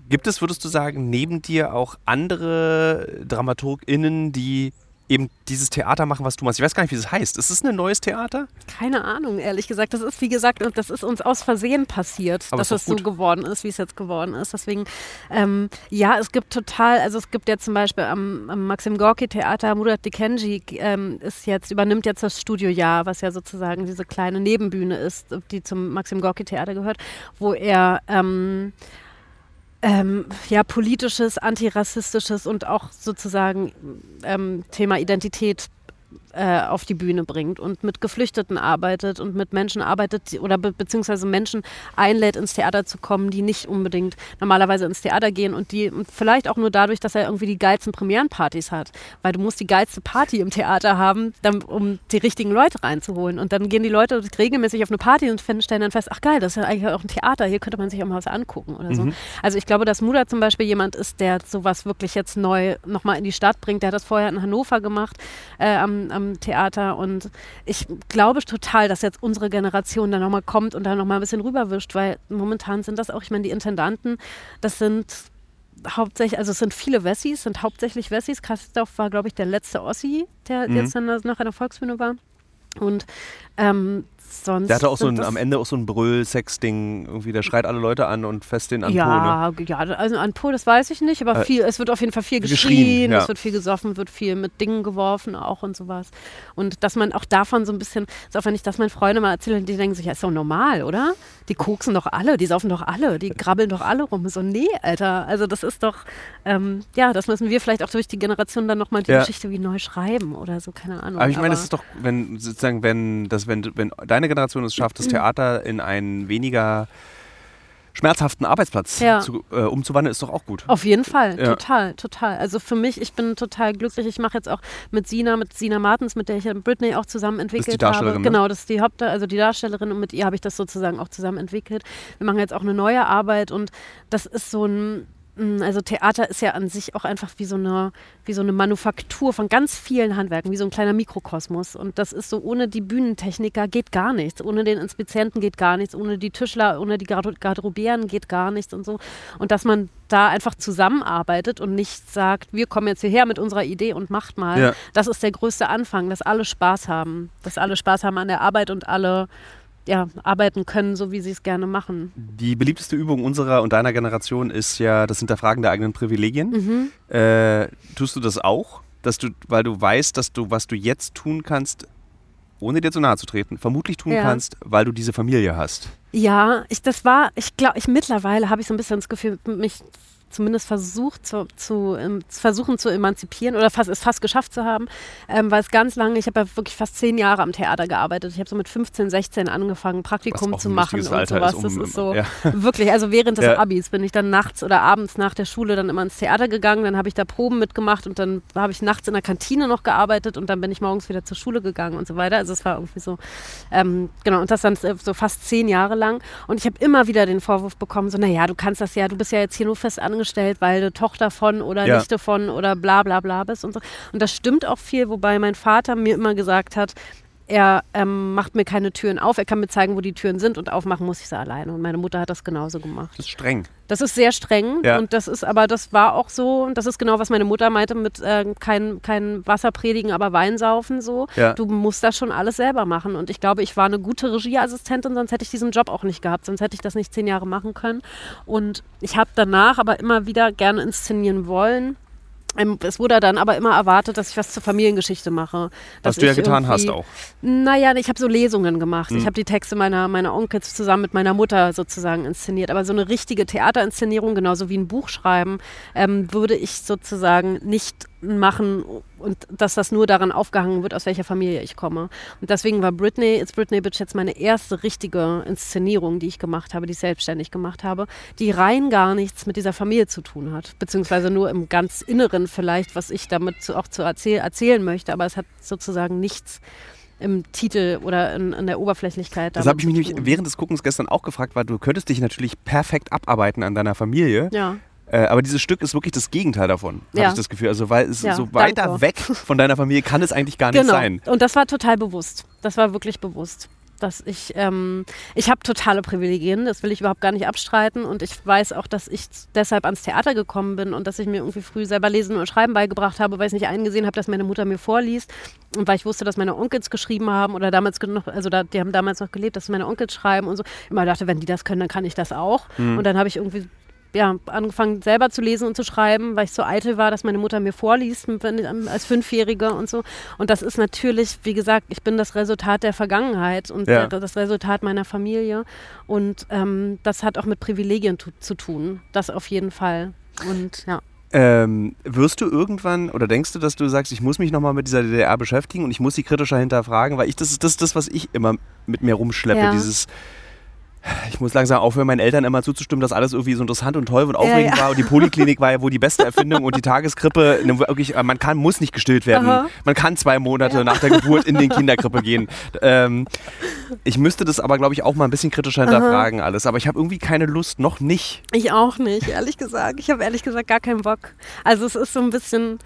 Gibt es, würdest du sagen, neben dir auch andere DramaturgInnen, die eben dieses Theater machen, was du machst? Ich weiß gar nicht, wie das heißt. Ist es ein neues Theater? Keine Ahnung, ehrlich gesagt. Das ist, wie gesagt, und das ist uns aus Versehen passiert, Aber dass es so gut. geworden ist, wie es jetzt geworden ist. Deswegen, ähm, ja, es gibt total, also es gibt jetzt zum Beispiel am, am Maxim Gorki Theater, Murat Dikenji ähm, ist jetzt, übernimmt jetzt das Studio Jahr, was ja sozusagen diese kleine Nebenbühne ist, die zum Maxim Gorki Theater gehört, wo er ähm, ähm, ja, politisches, antirassistisches und auch sozusagen ähm, Thema Identität äh, auf die Bühne bringt und mit Geflüchteten arbeitet und mit Menschen arbeitet oder be beziehungsweise Menschen einlädt, ins Theater zu kommen, die nicht unbedingt normalerweise ins Theater gehen und die und vielleicht auch nur dadurch, dass er irgendwie die geilsten Premierenpartys hat. Weil du musst die geilste Party im Theater haben, dann, um die richtigen Leute reinzuholen. Und dann gehen die Leute regelmäßig auf eine Party und stellen dann fest, ach geil, das ist ja eigentlich auch ein Theater, hier könnte man sich auch mal was angucken oder so. Mhm. Also ich glaube, dass Muda zum Beispiel jemand ist, der sowas wirklich jetzt neu nochmal in die Stadt bringt. Der hat das vorher in Hannover gemacht, äh, am, am Theater. Und ich glaube total, dass jetzt unsere Generation da nochmal kommt und da nochmal ein bisschen rüberwischt, weil momentan sind das auch, ich meine, die Intendanten, das sind hauptsächlich, also es sind viele Wessis, sind hauptsächlich Wessis. Kastorf war, glaube ich, der letzte Ossi, der mhm. jetzt dann nach einer Volksbühne war. Und ähm, sonst. Der hatte auch so ein, am Ende auch so ein Brüll-Sex-Ding, irgendwie, der schreit alle Leute an und fest den an ja, Po. Ne? Ja, also an Po, das weiß ich nicht, aber äh, viel, es wird auf jeden Fall viel geschrien, geschrien ja. es wird viel gesoffen, wird viel mit Dingen geworfen auch und sowas. Und dass man auch davon so ein bisschen, ist auch wenn ich das meinen Freunden mal erzähle, die denken sich, ja, ist doch normal, oder? Die koksen doch alle, die saufen doch alle, die grabbeln doch alle rum. So, nee, Alter, also das ist doch, ähm, ja, das müssen wir vielleicht auch durch die Generation dann nochmal die ja. Geschichte wie neu schreiben oder so, keine Ahnung. Aber ich meine, es ist doch, wenn sozusagen, wenn das, wenn, wenn deine Generation es schafft, das Theater in einen weniger schmerzhaften Arbeitsplatz ja. zu, äh, umzuwandeln, ist doch auch gut. Auf jeden Fall, ja. total, total. Also für mich, ich bin total glücklich. Ich mache jetzt auch mit Sina, mit Sina Martens, mit der ich Britney auch zusammen entwickelt das ist die Darstellerin, habe. Ne? Genau, das ist die Haupt, also die Darstellerin und mit ihr habe ich das sozusagen auch zusammen entwickelt. Wir machen jetzt auch eine neue Arbeit und das ist so ein also Theater ist ja an sich auch einfach wie so eine, wie so eine Manufaktur von ganz vielen Handwerken, wie so ein kleiner Mikrokosmos. Und das ist so, ohne die Bühnentechniker geht gar nichts, ohne den Inspizienten geht gar nichts, ohne die Tischler, ohne die Garderobieren geht gar nichts und so. Und dass man da einfach zusammenarbeitet und nicht sagt, wir kommen jetzt hierher mit unserer Idee und macht mal. Ja. Das ist der größte Anfang, dass alle Spaß haben. Dass alle Spaß haben an der Arbeit und alle ja, arbeiten können, so wie sie es gerne machen. Die beliebteste Übung unserer und deiner Generation ist ja das Hinterfragen der eigenen Privilegien. Mhm. Äh, tust du das auch? Dass du, weil du weißt, dass du, was du jetzt tun kannst, ohne dir zu nahe zu treten, vermutlich tun ja. kannst, weil du diese Familie hast. Ja, ich, das war, ich glaube, ich mittlerweile habe ich so ein bisschen das Gefühl, mich zumindest versucht zu, zu ähm, versuchen zu emanzipieren oder fast, es fast geschafft zu haben, ähm, weil es ganz lange, ich habe ja wirklich fast zehn Jahre am Theater gearbeitet. Ich habe so mit 15, 16 angefangen, Praktikum zu machen und sowas. Ist, um, das ist so ja. wirklich, also während des ja. Abis bin ich dann nachts oder abends nach der Schule dann immer ins Theater gegangen, dann habe ich da Proben mitgemacht und dann habe ich nachts in der Kantine noch gearbeitet und dann bin ich morgens wieder zur Schule gegangen und so weiter. Also es war irgendwie so, ähm, genau, und das dann so fast zehn Jahre lang. Und ich habe immer wieder den Vorwurf bekommen, so, naja, du kannst das ja, du bist ja jetzt hier nur fest angestellt angestellt, weil du Tochter von oder ja. Nichte von oder bla bla bla bist und so. Und das stimmt auch viel, wobei mein Vater mir immer gesagt hat, er ähm, macht mir keine Türen auf, er kann mir zeigen, wo die Türen sind und aufmachen muss ich sie alleine. Und meine Mutter hat das genauso gemacht. Das ist streng. Das ist sehr streng ja. und das ist aber, das war auch so, und das ist genau, was meine Mutter meinte mit äh, kein, kein Wasser predigen, aber Wein saufen so. Ja. Du musst das schon alles selber machen und ich glaube, ich war eine gute Regieassistentin, sonst hätte ich diesen Job auch nicht gehabt, sonst hätte ich das nicht zehn Jahre machen können. Und ich habe danach aber immer wieder gerne inszenieren wollen es wurde dann aber immer erwartet, dass ich was zur Familiengeschichte mache. Was du ja getan hast auch. Naja, ich habe so Lesungen gemacht. Hm. Ich habe die Texte meiner, meiner Onkels zusammen mit meiner Mutter sozusagen inszeniert. Aber so eine richtige Theaterinszenierung, genauso wie ein Buch schreiben, ähm, würde ich sozusagen nicht machen und dass das nur daran aufgehangen wird, aus welcher Familie ich komme. Und deswegen war Britney, It's Britney Bitch jetzt meine erste richtige Inszenierung, die ich gemacht habe, die ich selbstständig gemacht habe, die rein gar nichts mit dieser Familie zu tun hat. Beziehungsweise nur im ganz Inneren vielleicht, was ich damit zu, auch zu erzähl erzählen möchte, aber es hat sozusagen nichts im Titel oder in, in der Oberflächlichkeit. Das habe ich mich nämlich während des Guckens gestern auch gefragt, weil du könntest dich natürlich perfekt abarbeiten an deiner Familie. Ja. Äh, aber dieses Stück ist wirklich das Gegenteil davon, ja. habe ich das Gefühl. Also weil es ja, so weiter danke. weg von deiner Familie kann es eigentlich gar nicht genau. sein. Und das war total bewusst. Das war wirklich bewusst. Dass ich, ähm, ich habe totale Privilegien, das will ich überhaupt gar nicht abstreiten. Und ich weiß auch, dass ich deshalb ans Theater gekommen bin und dass ich mir irgendwie früh selber Lesen und Schreiben beigebracht habe, weil ich nicht eingesehen habe, dass meine Mutter mir vorliest. Und weil ich wusste, dass meine Onkels geschrieben haben oder damals noch, also da, die haben damals noch gelebt, dass meine Onkels schreiben und so. Ich immer dachte, wenn die das können, dann kann ich das auch. Mhm. Und dann habe ich irgendwie ja, angefangen selber zu lesen und zu schreiben, weil ich so eitel war, dass meine Mutter mir vorliest als Fünfjährige und so. Und das ist natürlich, wie gesagt, ich bin das Resultat der Vergangenheit und ja. der, das Resultat meiner Familie. Und ähm, das hat auch mit Privilegien zu tun. Das auf jeden Fall. Und ja. Ähm, wirst du irgendwann oder denkst du, dass du sagst, ich muss mich nochmal mit dieser DDR beschäftigen und ich muss sie kritischer hinterfragen, weil ich das ist das, das was ich immer mit mir rumschleppe, Ja. dieses ich muss langsam aufhören, meinen Eltern immer zuzustimmen, dass alles irgendwie so interessant und toll und aufregend ja. war. Und die Poliklinik war ja wohl die beste Erfindung und die Tageskrippe, wirklich, äh, man kann, muss nicht gestillt werden. Aha. Man kann zwei Monate nach der Geburt in den Kinderkrippe gehen. Ähm, ich müsste das aber, glaube ich, auch mal ein bisschen kritischer hinterfragen alles. Aber ich habe irgendwie keine Lust, noch nicht. Ich auch nicht, ehrlich gesagt. Ich habe ehrlich gesagt gar keinen Bock. Also es ist so ein bisschen.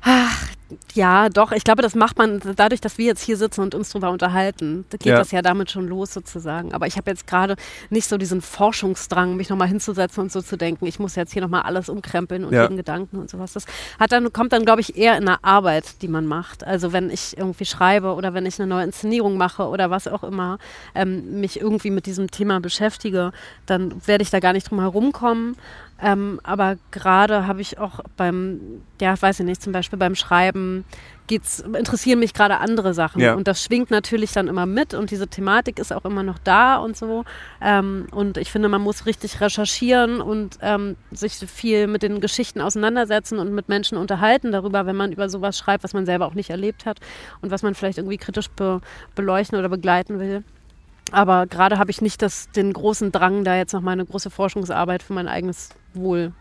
Ach, ja, doch. Ich glaube, das macht man dadurch, dass wir jetzt hier sitzen und uns drüber unterhalten. Da geht Ja. das ja damit schon los sozusagen. Aber ich habe jetzt gerade nicht so diesen Forschungsdrang, mich nochmal hinzusetzen und so zu denken, ich muss jetzt hier nochmal alles umkrempeln und Ja. jeden Gedanken und sowas. Das hat dann, kommt dann, glaube ich, eher in der Arbeit, die man macht. Also wenn ich irgendwie schreibe oder wenn ich eine neue Inszenierung mache oder was auch immer, ähm, mich irgendwie mit diesem Thema beschäftige, dann werde ich da gar nicht drum herumkommen. Ähm, aber gerade habe ich auch beim, ja, weiß ich nicht, zum Beispiel beim Schreiben geht's, interessieren mich gerade andere Sachen. Ja. Und das schwingt natürlich dann immer mit und diese Thematik ist auch immer noch da und so. Ähm, und ich finde, man muss richtig recherchieren und ähm, sich viel mit den Geschichten auseinandersetzen und mit Menschen unterhalten darüber, wenn man über sowas schreibt, was man selber auch nicht erlebt hat und was man vielleicht irgendwie kritisch be beleuchten oder begleiten will. Aber gerade habe ich nicht das, den großen Drang, da jetzt noch mal eine große Forschungsarbeit für mein eigenes Wohl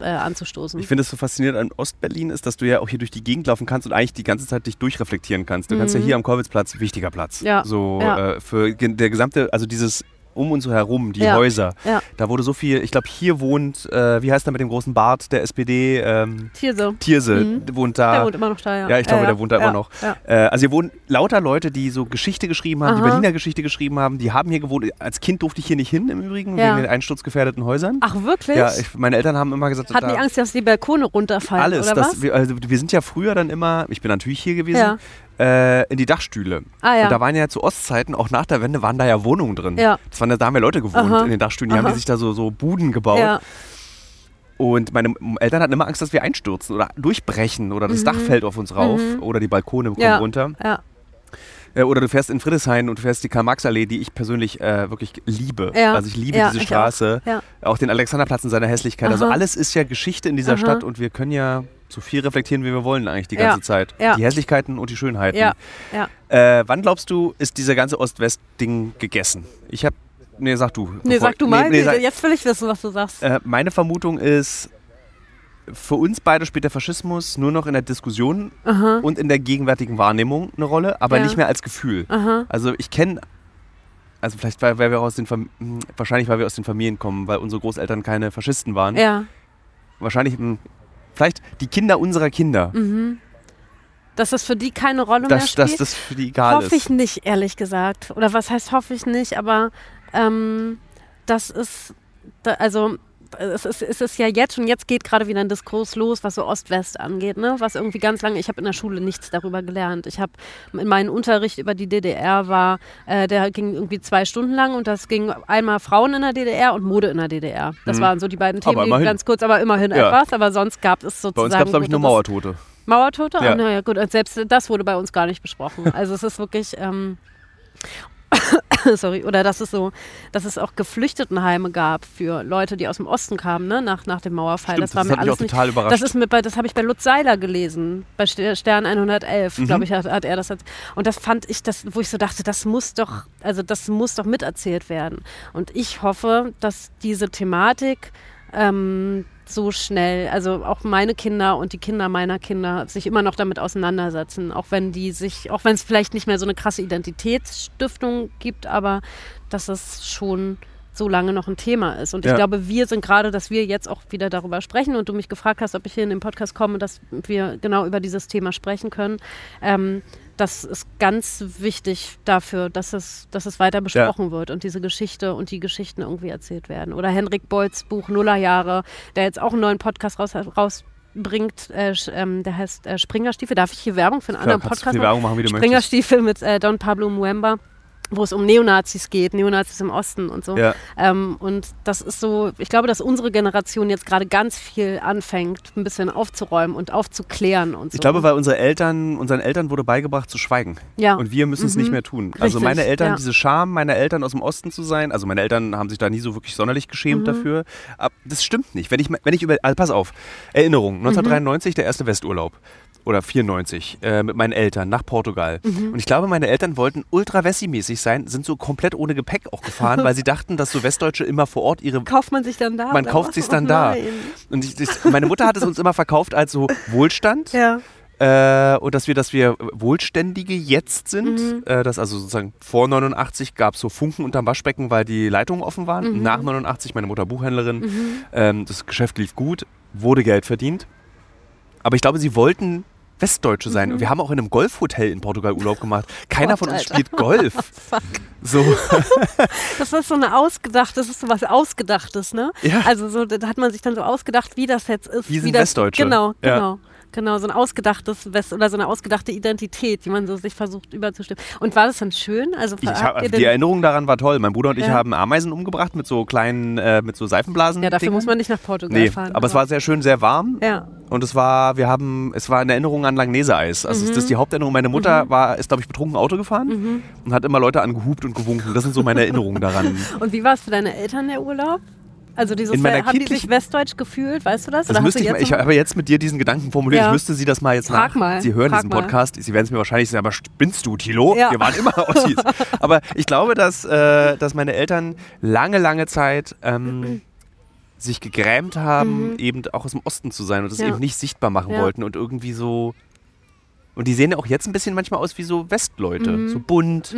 äh, anzustoßen. Ich finde es so faszinierend an Ostberlin ist, dass du ja auch hier durch die Gegend laufen kannst und eigentlich die ganze Zeit dich durchreflektieren kannst. Du kannst ja hier am Kollwitzplatz, wichtiger Platz. Mhm. Ja, So ja. Äh, für der gesamte, also dieses um uns herum, die Ja, Häuser. ja. Da wurde so viel, ich glaube, hier wohnt, äh, wie heißt der mit dem großen Bart der SPD? Ähm, Hier so. Thierse Mhm. wohnt da. Der wohnt immer noch da, ja. Ja, ich glaube, der wohnt da ja, immer noch. Ja. Äh, also hier wohnen lauter Leute, die so Geschichte geschrieben haben, die Aha. Berliner Geschichte geschrieben haben, die haben hier gewohnt. Als Kind durfte ich hier nicht hin im Übrigen, Ja. wegen den einsturzgefährdeten Häusern. Ach, wirklich? ja, ich, meine Eltern haben immer gesagt, Hatten die Angst, dass die Balkone runterfallen, alles. oder das, was? Wir, also wir sind ja früher dann immer, ich bin natürlich hier gewesen, Ja. Äh, in die Dachstühle. Ah, ja. Und da waren ja zu Ostzeiten, auch nach der Wende, waren da ja Wohnungen drin. Ja. Das waren, da haben ja Leute gewohnt Aha. in den Dachstühlen. Die haben Aha. die sich da so, so Buden gebaut. ja. Und meine Eltern hatten immer Angst, dass wir einstürzen oder durchbrechen oder das Dach fällt auf uns rauf oder die Balkone kommen Mhm. Ja. runter. ja. Äh, Oder du fährst in Friedrichshain und du fährst die Karl-Marx-Allee, die ich persönlich äh, wirklich liebe. Ja. Also ich liebe Ja, diese ich Straße. auch. Ja. Auch den Alexanderplatz in seiner Hässlichkeit. Also Aha. alles ist ja Geschichte in dieser Aha. Stadt und wir können ja so viel reflektieren, wie wir wollen eigentlich die Ja. ganze Zeit. Ja. Die Hässlichkeiten und die Schönheiten. Ja. ja. Äh, wann glaubst du, ist dieser ganze Ost-West-Ding gegessen? Ich habe, nee, sag du. Nee, sag du mal. nee, sag- Jetzt will ich wissen, was du sagst. äh, meine Vermutung ist, für uns beide spielt der Faschismus nur noch in der Diskussion Aha. und in der gegenwärtigen Wahrnehmung eine Rolle, aber Ja. nicht mehr als Gefühl. Aha. Also ich kenne, also vielleicht weil, weil wir aus den Fam wahrscheinlich weil wir aus den Familien kommen, weil unsere Großeltern keine Faschisten waren. Ja. Wahrscheinlich vielleicht die Kinder unserer Kinder, Mhm. Dass das für die keine Rolle mehr dass, spielt? dass das für die egal hoffe ich ist. nicht, ehrlich gesagt. Oder was heißt hoffe ich nicht, aber ähm, das ist, da, also es ist, es ist ja jetzt schon, jetzt geht gerade wieder ein Diskurs los, was so Ost-West angeht, ne? was irgendwie ganz lange, ich habe in der Schule nichts darüber gelernt. Ich habe in meinem Unterricht über die DDR war, äh, der ging irgendwie zwei Stunden lang und das ging einmal Frauen in der DDR und Mode in der DDR. Das Mhm. waren so die beiden Themen, Aber die ganz kurz, aber immerhin Ja. etwas, aber sonst gab es Bei sozusagen... uns gab es, glaube ich, nur Mauertote. Mauertote? Ja. Ah, naja, gut, und selbst das wurde bei uns gar nicht besprochen. Also es ist wirklich, ähm, sorry, oder dass es so, dass es auch Geflüchtetenheime gab für Leute, die aus dem Osten kamen, ne, nach, nach dem Mauerfall. Stimmt, das war das mir hat mich alles auch nicht. total überrascht. Das ist mit bei, das habe ich bei Lutz Seiler gelesen, bei Ster- Stern 111, Mhm. glaube ich, hat, hat er das. Und das fand ich, das, wo ich so dachte, das muss doch, also das muss doch miterzählt werden. Und ich hoffe, dass diese Thematik ähm, so schnell, also auch meine Kinder und die Kinder meiner Kinder sich immer noch damit auseinandersetzen, auch wenn die sich, auch wenn es vielleicht nicht mehr so eine krasse Identitätsstiftung gibt, aber dass es schon so lange noch ein Thema ist. Und ich Ja. glaube, wir sind gerade, dass wir jetzt auch wieder darüber sprechen und du mich gefragt hast, ob ich hier in den Podcast komme, dass wir genau über dieses Thema sprechen können. Ähm, das ist ganz wichtig dafür, dass es, dass es weiter besprochen wird und diese Geschichte und die Geschichten irgendwie erzählt werden. Oder Henrik Beutz Buch Nullerjahre, der jetzt auch einen neuen Podcast raus, rausbringt, äh, ähm, der heißt äh, Springerstiefel. Darf ich hier Werbung für einen Klar, anderen Podcast viel Werbung machen, wie du möchtest. Springerstiefel mit äh, Don Pablo Muemba. Wo es um Neonazis geht, Neonazis im Osten und so. Ja. Ähm, und das ist so, ich glaube, dass unsere Generation jetzt gerade ganz viel anfängt, ein bisschen aufzuräumen und aufzuklären und so. Ich glaube, weil unsere Eltern, unseren Eltern wurde beigebracht zu schweigen. Ja. Und wir müssen es nicht Mhm. mehr tun. Also Richtig, meine Eltern, ja. diese Scham meiner Eltern aus dem Osten zu sein, also meine Eltern haben sich da nie so wirklich sonderlich geschämt Mhm. dafür. Aber das stimmt nicht. Wenn ich, wenn ich über, also pass auf, Erinnerung, Mhm. 1993 der erste Westurlaub. Oder 94 äh, mit meinen Eltern nach Portugal. Mhm. Und ich glaube, meine Eltern wollten ultra Wessi-mäßig sein, sind so komplett ohne Gepäck auch gefahren, weil sie dachten, dass so Westdeutsche immer vor Ort ihre kauft man sich dann da? man kauft sich Oh dann da. nein. Und ich, das, meine Mutter hat es uns immer verkauft als so Wohlstand Ja. äh, und dass wir, dass wir Wohlständige jetzt sind. Mhm. Äh, dass also sozusagen vor 89 gab es so Funken unterm Waschbecken, weil die Leitungen offen waren. Mhm. Nach 89, meine Mutter Buchhändlerin, ähm, das Geschäft lief gut, wurde Geld verdient. Aber ich glaube, sie wollten Westdeutsche sein. Und wir haben auch in einem Golfhotel in Portugal Urlaub gemacht. Keiner Mhm. Gott, von uns Alter. spielt Golf. so, Das ist so eine ausgedacht, das ist so was Ausgedachtes, ne? Ja. Also so, da hat man sich dann so ausgedacht, wie das jetzt ist. Wie sind das, Westdeutsche. Genau, Ja. genau. Genau, so ein ausgedachtes West oder so eine ausgedachte Identität, die man so sich versucht überzustimmen. Und war das dann schön? Also ich hab, die Erinnerung daran war toll. Mein Bruder und ich Ja. haben Ameisen umgebracht mit so kleinen, äh, mit so Seifenblasen. Ja, dafür Dingern. muss man nicht nach Portugal Nee, fahren. aber es war sehr schön, sehr warm. Ja. Und es war, wir haben, es war eine Erinnerung an Langnese-Eis. Also das ist die Haupterinnerung. Meine Mutter war, ist, glaube ich, betrunken Auto gefahren und hat immer Leute angehupt und gewunken. Das sind so meine Erinnerungen daran. Und wie war es für deine Eltern der Urlaub? Also dieses, In meiner haben die sich westdeutsch gefühlt, weißt du das? Das müsste ich, mal- ich habe jetzt mit dir diesen Gedanken formuliert. Ja. Ich müsste Sie das mal jetzt Frag nach. mal, Sie hören diesen mal. Podcast. Sie werden es mir wahrscheinlich sagen, aber spinnst du, Tilo? Ja. Wir waren immer Ossis. aber ich glaube, dass, äh, dass meine Eltern lange, lange Zeit ähm, sich gegrämt haben, eben auch aus dem Osten zu sein und das Mhm. Ja. eben nicht sichtbar machen wollten und irgendwie so. Und die sehen ja auch jetzt ein bisschen manchmal aus wie so Westleute. Mhm. So bunt,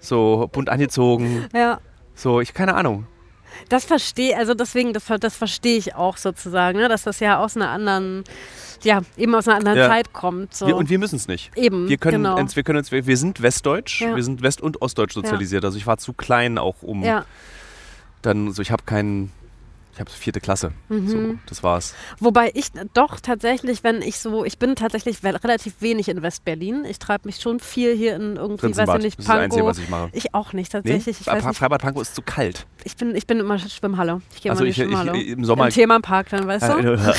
so bunt angezogen. Ja. So, ich keine Ahnung. Das verstehe, also deswegen, das, das verstehe ich auch sozusagen, ne? dass das ja aus einer anderen, ja, eben aus einer anderen Ja. Zeit kommt. So. Wir, und wir müssen es nicht. eben, Wir können, genau. wir können uns, wir, wir sind westdeutsch, Ja. wir sind west- und ostdeutsch sozialisiert. Also ich war zu klein auch um dann so, ich habe keinen, ich habe vierte Klasse. Mhm. So, das war's. Wobei ich doch tatsächlich, wenn ich so, ich bin tatsächlich relativ wenig in Westberlin. Ich treibe mich schon viel hier in irgendwie, weiß ich nicht, das ist das Einzige, Pankow. was ich mache. Ich auch nicht Nee? tatsächlich. Ich, Fra- nicht, Freibad Pankow ist zu kalt. ich, bin, ich bin immer Schwimmhalle. Ich gehe Also immer in die ich- ich- Schwimmhalle. im Sommer- Im Themenpark dann, weißt du? Klein.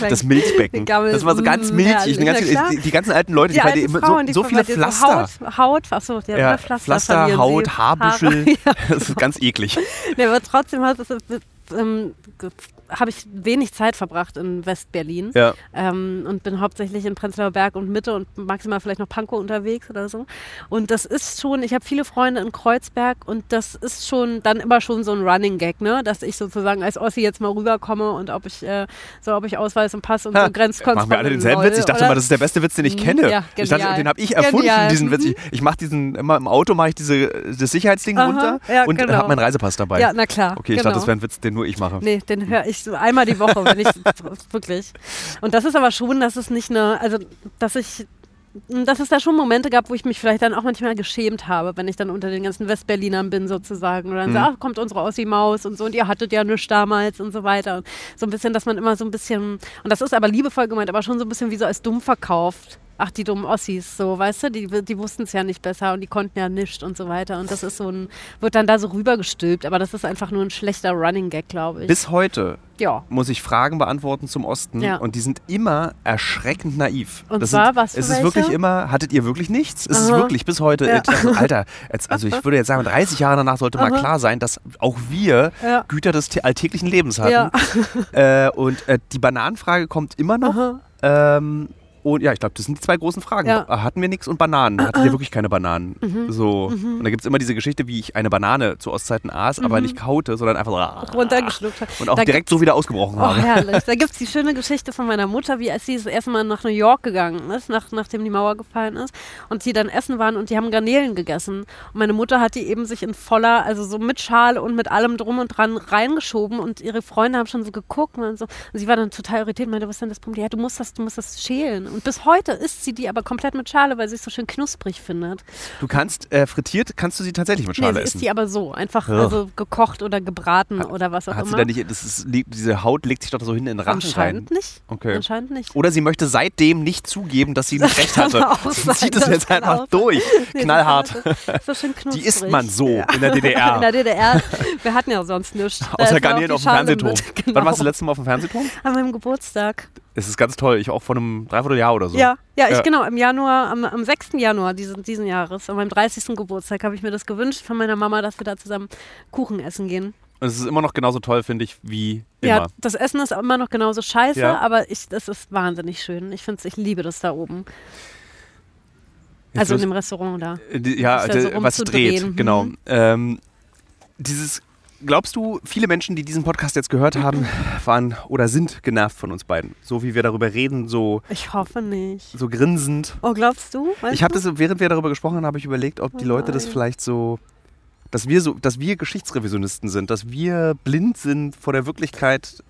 Das Milchbecken. Das war so ganz Mm, milchig. Die, ganze, die, die ganzen alten Leute, die, die die immer Frauen, so, die so viele Pflaster. So Haut, Haut, achso, ja, ja, Pflaster, Pflaster, Haut. Haarbüschel. Ja, Das ist ganz eklig. Nee, aber trotzdem hat es, ähm, ge- habe ich wenig Zeit verbracht in West-Berlin Ja. ähm, und bin hauptsächlich in Prenzlauer Berg und Mitte und maximal vielleicht noch Pankow unterwegs oder so. Und das ist schon, ich habe viele Freunde in Kreuzberg und das ist schon dann immer schon so ein Running Gag, ne? dass ich sozusagen als Ossi jetzt mal rüberkomme und ob ich äh, so, ob ich Ausweis und Pass und Ha, so Grenzkontrollen. Machen wir alle denselben Witz. Ich dachte oder? mal, das ist der beste Witz, den ich Mhm, kenne. ja, ich dachte, den habe ich erfunden, Genial. diesen Witz. Ich, ich mache diesen, immer im Auto mache ich diese, das Sicherheitsding Aha, runter ja, und genau. habe meinen Reisepass dabei. Ja, na klar. Okay, ich genau. dachte, das wäre ein Witz, den nur ich mache. Nee, den höre ich so einmal die Woche, wenn ich wirklich. Und das ist aber schon, dass es nicht eine, also dass ich, dass es da schon Momente gab, wo ich mich vielleicht dann auch manchmal geschämt habe, wenn ich dann unter den ganzen Westberlinern bin sozusagen. Und dann Mhm. so, ach, kommt unsere Ossi-Maus und so und ihr hattet ja nichts damals und so weiter. Und so ein bisschen, dass man immer so ein bisschen, und das ist aber liebevoll gemeint, aber schon so ein bisschen wie so als dumm verkauft. Ach, die dummen Ossis, so, weißt du, die, die wussten es ja nicht besser und die konnten ja nichts und so weiter. Und das ist so ein, wird dann da so rübergestülpt, aber das ist einfach nur ein schlechter Running Gag, glaube ich. Bis heute ja. muss ich Fragen beantworten zum Osten Ja. und die sind immer erschreckend naiv. Und das zwar, sind, was für Es ist welche? wirklich immer, hattet ihr wirklich nichts? Es ist Aha. wirklich bis heute, Ja. dachte, Alter, jetzt, also ich würde jetzt sagen, 30 Jahre danach sollte mal Aha. klar sein, dass auch wir. Güter des tä- alltäglichen Lebens hatten. Äh, und äh, die Bananenfrage kommt immer noch. Ähm, und ja, ich glaube, das sind die zwei großen Fragen. Ja. Äh, Hatten wir nichts und Bananen? Hatten wir wirklich keine Bananen? Mhm. So. Und da gibt es immer diese Geschichte, wie ich eine Banane zu Ostzeiten aß, aber nicht kaute, sondern einfach runtergeschluckt hat. und auch Da direkt so wieder ausgebrochen Oh, habe. herrlich. Da gibt es die schöne Geschichte von meiner Mutter, wie als sie das erste Mal nach New York gegangen ist, nach, nachdem die Mauer gefallen ist, und sie dann essen waren und die haben Garnelen gegessen. Und meine Mutter hat die eben sich in voller, also so mit Schale und mit allem drum und dran reingeschoben und ihre Freunde haben schon so geguckt und so. Und sie war dann total irritiert und meinte, was ist denn das Problem? Ja, du musst das, du musst das schälen. Und bis heute isst sie die aber komplett mit Schale, weil sie es so schön knusprig findet. Du kannst äh, frittiert, kannst du sie tatsächlich mit Schale nee, sie essen. isst die aber so, einfach Ugh. also gekocht oder gebraten oder was auch Hat sie immer. da nicht, das ist, diese Haut legt sich doch so hinten in den Rachen rein. Anscheinend nicht. Okay. Anscheinend nicht. Oder sie möchte seitdem nicht zugeben, dass sie nicht recht hatte. Sie zieht es jetzt einfach auch durch. Nee, Knallhart. das ist so schön knusprig. Die isst man so in der DDR. In der DDR. Wir hatten ja sonst nichts. Außer die auf dem Fernsehturm. mit. Genau. Wann warst du das letzte Mal auf dem Fernsehturm? An meinem Geburtstag. Es ist ganz toll. Ich auch vor einem Dreivierteljahr oder so. Ja, ja, ich Ja. genau, im Januar, am, am 6. Januar diesen, diesen Jahres, an meinem 30. Geburtstag, habe ich mir das gewünscht von meiner Mama, dass wir da zusammen Kuchen essen gehen. Und es ist immer noch genauso toll, finde ich, wie Ja, immer. das Essen ist immer noch genauso scheiße, Ja. aber ich, das ist wahnsinnig schön. Ich finde ich liebe das da oben. Jetzt also in dem Restaurant da. Ja, da so was dreht, Mhm. genau. Ähm, dieses, glaubst du, viele Menschen, die diesen Podcast jetzt gehört haben, waren oder sind genervt von uns beiden? So wie wir darüber reden, so, Ich hoffe nicht. so grinsend. Oh, glaubst du? Weißt Ich habe das, während wir darüber gesprochen haben, habe ich überlegt, ob die Oh Leute das vielleicht so, dass wir so, dass wir Geschichtsrevisionisten sind, dass wir blind sind vor der Wirklichkeit.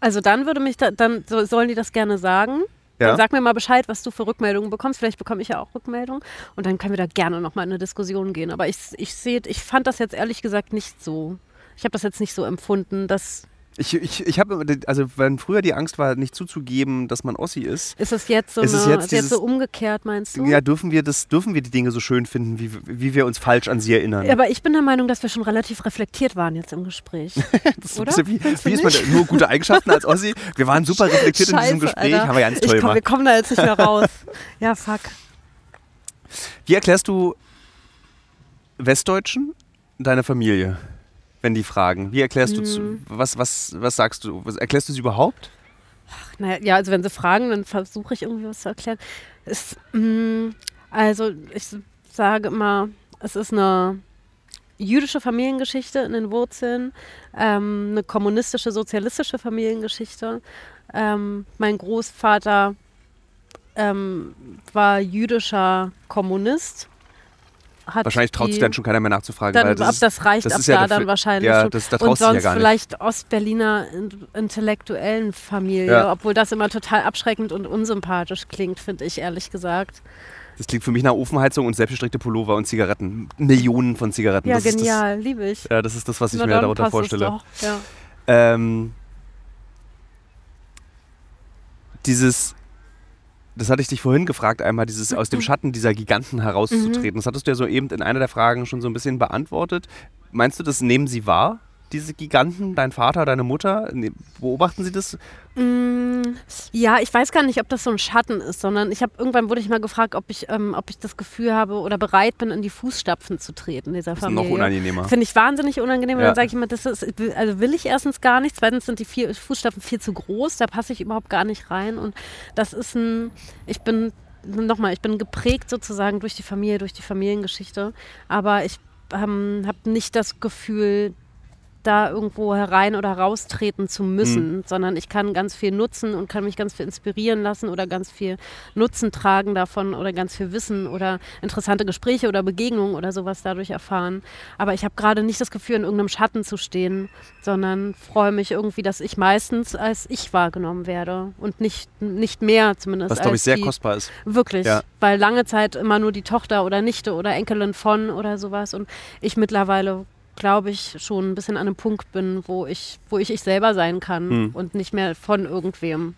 Also dann würde mich da, dann so, sollen die das gerne sagen. Ja? Dann sag mir mal Bescheid, was du für Rückmeldungen bekommst. Vielleicht bekomme ich ja auch Rückmeldungen. Und dann können wir da gerne nochmal in eine Diskussion gehen. Aber ich, ich sehe, ich fand das jetzt ehrlich gesagt nicht so. Ich habe das jetzt nicht so empfunden, dass Ich, ich, ich habe, also wenn früher die Angst war, nicht zuzugeben, dass man Ossi ist, ist es jetzt so, Es ist eine, jetzt ist jetzt dieses- so umgekehrt, meinst du? ja, dürfen wir das, dürfen wir die Dinge so schön finden, wie, wie wir uns falsch an sie erinnern. Aber ich bin der Meinung, dass wir schon relativ reflektiert waren jetzt im Gespräch. Das ist Oder? wie, wie ist man nur gute Eigenschaften als Ossi? Wir waren super reflektiert in diesem Scheiße, Gespräch, Alter. haben wir ganz toll komm, wir kommen da jetzt nicht mehr raus. ja, fuck. Wie erklärst du Westdeutschen deine Familie, wenn die fragen? Wie erklärst du, zu, Hm. was, was, was sagst du? Was, erklärst du sie überhaupt? Naja, ja, also wenn sie fragen, dann versuche ich irgendwie was zu erklären. Es, mh, also ich sage immer, es ist eine jüdische Familiengeschichte in den Wurzeln, ähm, eine kommunistische, sozialistische Familiengeschichte. Ähm, mein Großvater ähm, war jüdischer Kommunist. Hat Wahrscheinlich traut die, sich dann schon keiner mehr nachzufragen. dann, weil das ab ist, das reicht das ab ist ja da der dann wahrscheinlich ja, schon. das, da Und ja sonst gar nicht. vielleicht Ostberliner in- intellektuellen Familie, Ja. obwohl das immer total abschreckend und unsympathisch klingt, finde ich ehrlich gesagt. Das klingt für mich nach Ofenheizung und selbstgestrickte Pullover und Zigaretten. Millionen von Zigaretten. Ja, das genial, liebe ich. Ja, das ist das, was ich Na, mir darunter vorstelle. Doch. Ja. Ähm, dieses, das hatte ich dich vorhin gefragt, einmal dieses aus dem Schatten dieser Giganten herauszutreten. Das hattest du ja so eben in einer der Fragen schon so ein bisschen beantwortet. Meinst du, das nehmen sie wahr, diese Giganten, dein Vater, deine Mutter? Beobachten sie das? Mm, ja, ich weiß gar nicht, ob das so ein Schatten ist, sondern ich habe irgendwann wurde ich mal gefragt, ob ich, ähm, ob ich das Gefühl habe oder bereit bin, in die Fußstapfen zu treten dieser Das ist Familie. noch unangenehmer. Finde ich wahnsinnig unangenehm. Und Ja. dann sage ich immer, das ist, also will ich erstens gar nicht. Zweitens sind die vier Fußstapfen viel zu groß. Da passe ich überhaupt gar nicht rein. Und das ist ein, ich bin, nochmal, ich bin geprägt sozusagen durch die Familie, durch die Familiengeschichte. Aber ich ähm, habe nicht das Gefühl, da irgendwo herein oder raustreten zu müssen, Hm. sondern ich kann ganz viel nutzen und kann mich ganz viel inspirieren lassen oder ganz viel Nutzen tragen davon oder ganz viel Wissen oder interessante Gespräche oder Begegnungen oder sowas dadurch erfahren. Aber ich habe gerade nicht das Gefühl, in irgendeinem Schatten zu stehen, sondern freue mich irgendwie, dass ich meistens als ich wahrgenommen werde und nicht, nicht mehr zumindest. Was, glaube ich, als sehr die, kostbar ist. Wirklich, Ja. weil lange Zeit immer nur die Tochter oder Nichte oder Enkelin von oder sowas und ich mittlerweile glaube ich schon ein bisschen an einem Punkt bin, wo ich, wo ich ich selber sein kann Hm. und nicht mehr von irgendwem.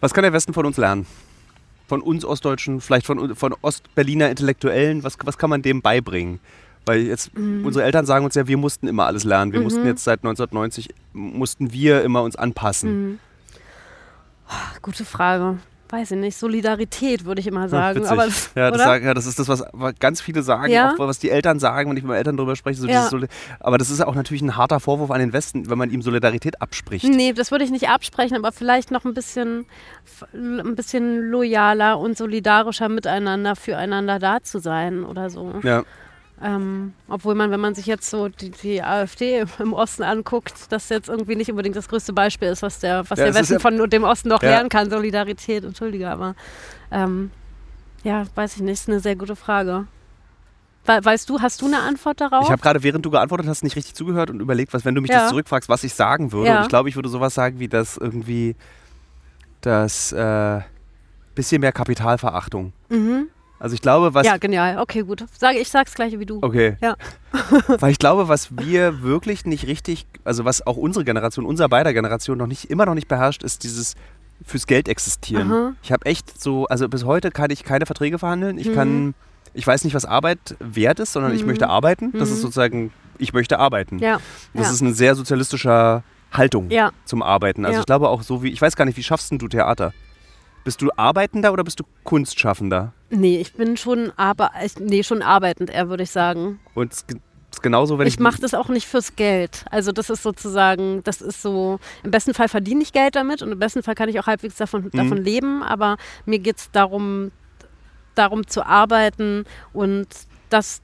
Was kann der Westen von uns lernen? Von uns Ostdeutschen, vielleicht von, von Ostberliner Intellektuellen? Was, was kann man dem beibringen? Weil jetzt Mhm. unsere Eltern sagen uns ja, wir mussten immer alles lernen. Wir mussten jetzt seit 1990, mussten wir immer uns anpassen. Mhm. Gute Frage. Weiß ich nicht. Solidarität würde ich immer Ja, sagen. witzig. aber, ja, das, sagen, ja, das ist das, was ganz viele sagen, Ja. auch was die Eltern sagen, wenn ich mit meinen Eltern darüber spreche. So Ja. aber das ist ja auch natürlich ein harter Vorwurf an den Westen, wenn man ihm Solidarität abspricht. Nee, das würde ich nicht absprechen, aber vielleicht noch ein bisschen, ein bisschen loyaler und solidarischer miteinander, füreinander da zu sein oder so. Ja. Ähm, obwohl man, wenn man sich jetzt so die, die AfD im Osten anguckt, das jetzt irgendwie nicht unbedingt das größte Beispiel ist, was der, was Ja, der Westen ja- von dem Osten noch Ja. lernen kann. Solidarität, entschuldige, aber ähm, ja, weiß ich nicht, ist eine sehr gute Frage. We weißt du, hast du eine Antwort darauf? Ich habe gerade, während du geantwortet hast, nicht richtig zugehört und überlegt, was, wenn du mich das zurückfragst, was ich sagen würde. Und ich glaube, ich würde sowas sagen wie, dass irgendwie, dass, äh, bisschen mehr Kapitalverachtung. Also ich glaube, was Ja, genial. Okay, gut. Sag, ich sag's gleiche wie du. Okay. Ja. Weil ich glaube, was wir wirklich nicht richtig, also was auch unsere Generation, unser beider Generation noch nicht, immer noch nicht beherrscht, ist dieses fürs Geld existieren. Aha. Ich habe echt so, also bis heute kann ich keine Verträge verhandeln. Mhm. Ich kann, ich weiß nicht, was Arbeit wert ist, sondern ich möchte arbeiten. Das ist sozusagen, ich möchte arbeiten. Mhm. Ja. Das ja. ist eine sehr sozialistische Haltung Ja. zum Arbeiten. Also Ja. ich glaube auch so wie, ich weiß gar nicht, wie schaffst denn du Theater? Bist du Arbeitender oder bist du Kunstschaffender? Nee, ich bin schon, aber, ich, nee, schon arbeitend, eher, würde ich sagen. Und es ist genauso, wenn ich. Ich mache das auch nicht fürs Geld. Also das ist sozusagen, das ist so, im besten Fall verdiene ich Geld damit und im besten Fall kann ich auch halbwegs davon, Mhm. davon leben, aber mir geht es darum, darum zu arbeiten und das,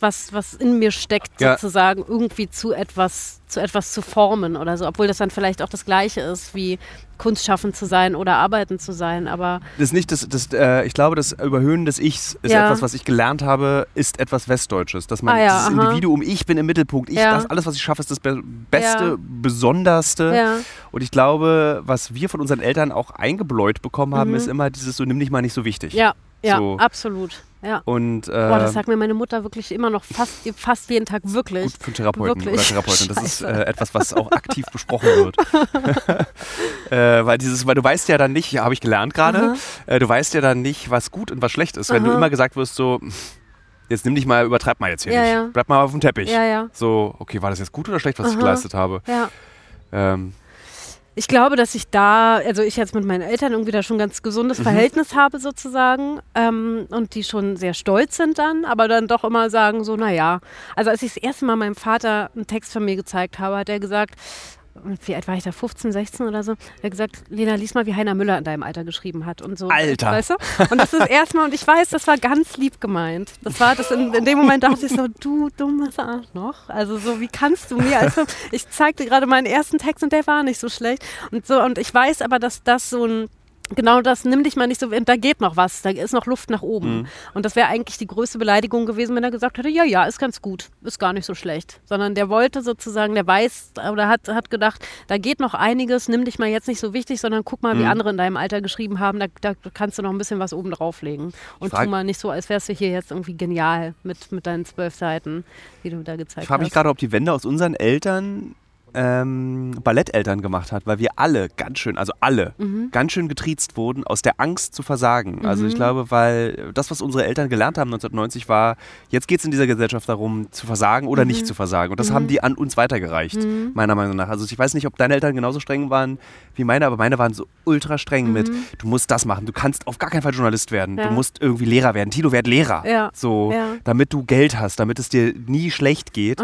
was, was in mir steckt, Ja. sozusagen irgendwie zu etwas, zu etwas zu formen oder so, obwohl das dann vielleicht auch das Gleiche ist, wie kunstschaffend zu sein oder arbeiten zu sein, aber Das ist nicht das, das äh, ich glaube, das Überhöhen des Ichs ist Ja. etwas, was ich gelernt habe, ist etwas Westdeutsches. Dass man Ah ja, dieses aha. Individuum, ich bin im Mittelpunkt, ich, Ja. das, alles, was ich schaffe, ist das Be Beste. Besonderste. Und ich glaube, was wir von unseren Eltern auch eingebläut bekommen haben, Mhm. ist immer dieses so, nimm dich mal nicht so wichtig. ja, ja, So. absolut, ja. Und äh, Boah, das sagt mir meine Mutter wirklich immer noch fast, fast jeden Tag wirklich. gut für Therapeuten Wirklich. oder Therapeutin. Das ist Scheiße. äh, etwas, was auch aktiv besprochen wird. äh, weil dieses, weil du weißt ja dann nicht, ja, habe ich gelernt gerade, Aha. äh, du weißt ja dann nicht, was gut und was schlecht ist. Wenn du Aha. immer gesagt wirst, so, jetzt nimm dich mal, übertreib mal jetzt hier Ja, nicht. ja. Bleib mal auf dem Teppich. Ja, ja, So, okay, war das jetzt gut oder schlecht, was ich Aha. geleistet habe? ja. Ähm, Ich glaube, dass ich da, also ich jetzt mit meinen Eltern irgendwie da schon ein ganz gesundes Verhältnis habe sozusagen ähm, und die schon sehr stolz sind dann, aber dann doch immer sagen so, naja. Also als ich das erste Mal meinem Vater einen Text von mir gezeigt habe, hat er gesagt, wie alt war ich da, 15, 16 oder so, er hat gesagt, Lena, lies mal, wie Heiner Müller in deinem Alter geschrieben hat und so. Alter. Weißt du? Und das ist erstmal, und ich weiß, das war ganz lieb gemeint. Das war das in, in dem Moment dachte ich so, du dummes Arschloch. Also so, wie kannst du mir als ich zeigte gerade meinen ersten Text und der war nicht so schlecht. Und so, und ich weiß aber, dass das so ein Genau das, nimm dich mal nicht so, da geht noch was, da ist noch Luft nach oben. Mhm. Und das wäre eigentlich die größte Beleidigung gewesen, wenn er gesagt hätte, ja, ja, ist ganz gut, ist gar nicht so schlecht. Sondern der wollte sozusagen, der weiß oder hat, hat gedacht, da geht noch einiges, nimm dich mal jetzt nicht so wichtig, sondern guck mal, Mhm. wie andere in deinem Alter geschrieben haben, da, da kannst du noch ein bisschen was oben drauflegen. Und frag- tu mal nicht so, als wärst du hier jetzt irgendwie genial mit, mit deinen zwölf Seiten, die du da gezeigt ich frage mich hast. gerade, ob die Wende aus unseren Eltern ähm, Balletteltern gemacht hat, weil wir alle ganz schön, also alle, Mhm. ganz schön getriezt wurden aus der Angst zu versagen. Also ich glaube, weil das, was unsere Eltern gelernt haben 1990 war, jetzt geht es in dieser Gesellschaft darum, zu versagen oder Mhm. nicht zu versagen. Und das haben die an uns weitergereicht, meiner Meinung nach. Also ich weiß nicht, ob deine Eltern genauso streng waren wie meine, aber meine waren so ultra streng mit, du musst das machen, du kannst auf gar keinen Fall Journalist werden, Mhm. Ja. du musst irgendwie Lehrer werden. Tilo, werd Lehrer. Ja. So, Ja. damit du Geld hast, damit es dir nie schlecht geht.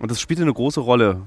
Und das spielte eine große Rolle.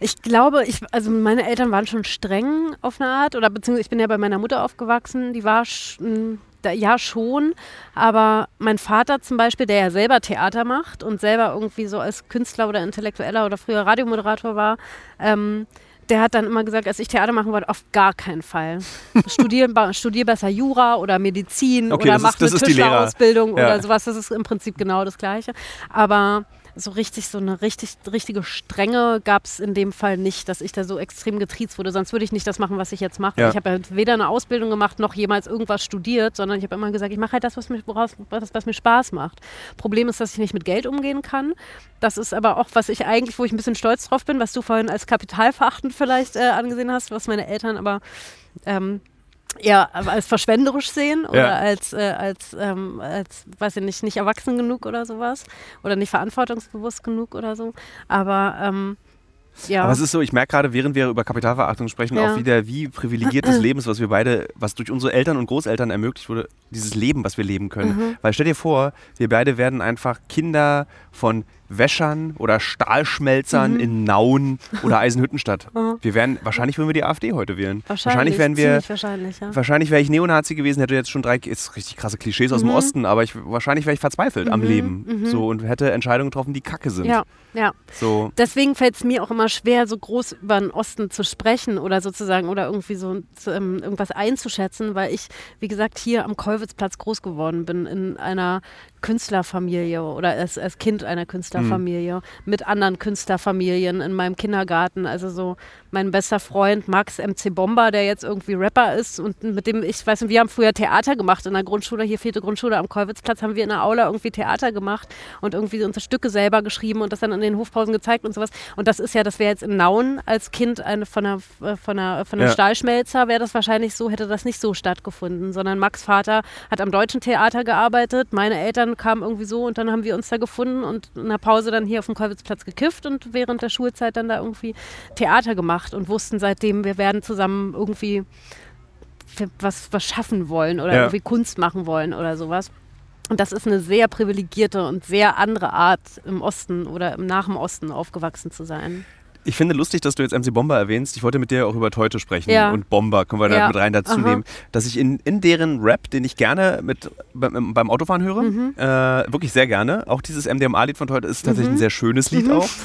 Ich glaube, ich, also meine Eltern waren schon streng auf eine Art, oder beziehungsweise ich bin ja bei meiner Mutter aufgewachsen, die war sch- m, da, ja schon, aber mein Vater zum Beispiel, der ja selber Theater macht und selber irgendwie so als Künstler oder Intellektueller oder früher Radiomoderator war, ähm, der hat dann immer gesagt, als ich Theater machen wollte, auf gar keinen Fall. Studier, studier besser Jura oder Medizin Okay, oder mach ist- eine. Tischlerausbildung Ja. oder sowas. Das ist im Prinzip genau das Gleiche. Aber so richtig, so eine richtig, richtige Strenge gab es in dem Fall nicht, dass ich da so extrem getriezt wurde. Sonst würde ich nicht das machen, was ich jetzt mache. Ja. Ich habe ja weder eine Ausbildung gemacht, noch jemals irgendwas studiert, sondern ich habe immer gesagt, ich mache halt das, was mir, woraus, was, was mir Spaß macht. Problem ist, dass ich nicht mit Geld umgehen kann. Das ist aber auch, was ich eigentlich, wo ich ein bisschen stolz drauf bin, was du vorhin als kapitalverachtend vielleicht äh, angesehen hast, was meine Eltern aber ähm, eher als verschwenderisch sehen oder Ja. als, äh, als, ähm, als, weiß ich nicht, nicht erwachsen genug oder sowas oder nicht verantwortungsbewusst genug oder so. Aber ähm, ja. Aber es ist so, ich merke gerade, während wir über Kapitalverachtung sprechen, Ja. auch wieder, wie privilegiertes Leben ist, was wir beide, was durch unsere Eltern und Großeltern ermöglicht wurde, dieses Leben, was wir leben können. Mhm. Weil stell dir vor, wir beide werden einfach Kinder von Wäschern oder Stahlschmelzern Mhm. in Nauen oder Eisenhüttenstadt. Wir wären, wahrscheinlich würden wir die AfD heute wählen. wahrscheinlich, wären wir, wahrscheinlich, ja. Wahrscheinlich wäre ich Neonazi gewesen, hätte jetzt schon drei, ist richtig krasse Klischees aus dem Mhm. Osten, aber ich, wahrscheinlich wäre ich verzweifelt am Leben. So und hätte Entscheidungen getroffen, die kacke sind. Ja, ja. So. Deswegen fällt es mir auch immer schwer, so groß über den Osten zu sprechen oder sozusagen oder irgendwie so zu, ähm, irgendwas einzuschätzen, weil ich, wie gesagt, hier am Kollwitzplatz groß geworden bin, in einer Künstlerfamilie oder als, als Kind einer Künstlerfamilie. Künstlerfamilie mit anderen Künstlerfamilien in meinem Kindergarten. Also so mein bester Freund Max MC Bomber, der jetzt irgendwie Rapper ist und mit dem, ich weiß nicht, wir haben früher Theater gemacht in der Grundschule, hier vierte Grundschule am Kolwitzplatz, haben wir in der Aula irgendwie Theater gemacht und irgendwie unsere Stücke selber geschrieben und das dann in den Hofpausen gezeigt und sowas. Und das ist ja, das wäre jetzt in Nauen als Kind eine, von einer, von einer, von einem Ja. Stahlschmelzer, wäre das wahrscheinlich so, hätte das nicht so stattgefunden, sondern Max Vater hat am Deutschen Theater gearbeitet, meine Eltern kamen irgendwie so und dann haben wir uns da gefunden und in der Pause dann hier auf dem Kolwitzplatz gekifft und während der Schulzeit dann da irgendwie Theater gemacht und wussten seitdem, wir werden zusammen irgendwie was, was schaffen wollen oder Ja. irgendwie Kunst machen wollen oder sowas. Und das ist eine sehr privilegierte und sehr andere Art, im Osten oder im nach dem Osten aufgewachsen zu sein. Ich finde lustig, dass du jetzt MC Bomber erwähnst. Ich wollte mit dir auch über Teute sprechen Ja. und Bomber können wir da Ja. mit rein dazu Aha. nehmen. Dass ich in, in deren Rap, den ich gerne mit, beim, beim Autofahren höre, Mhm. äh, wirklich sehr gerne. Auch dieses MDMA-Lied von Teute ist tatsächlich Mhm. ein sehr schönes Lied auch.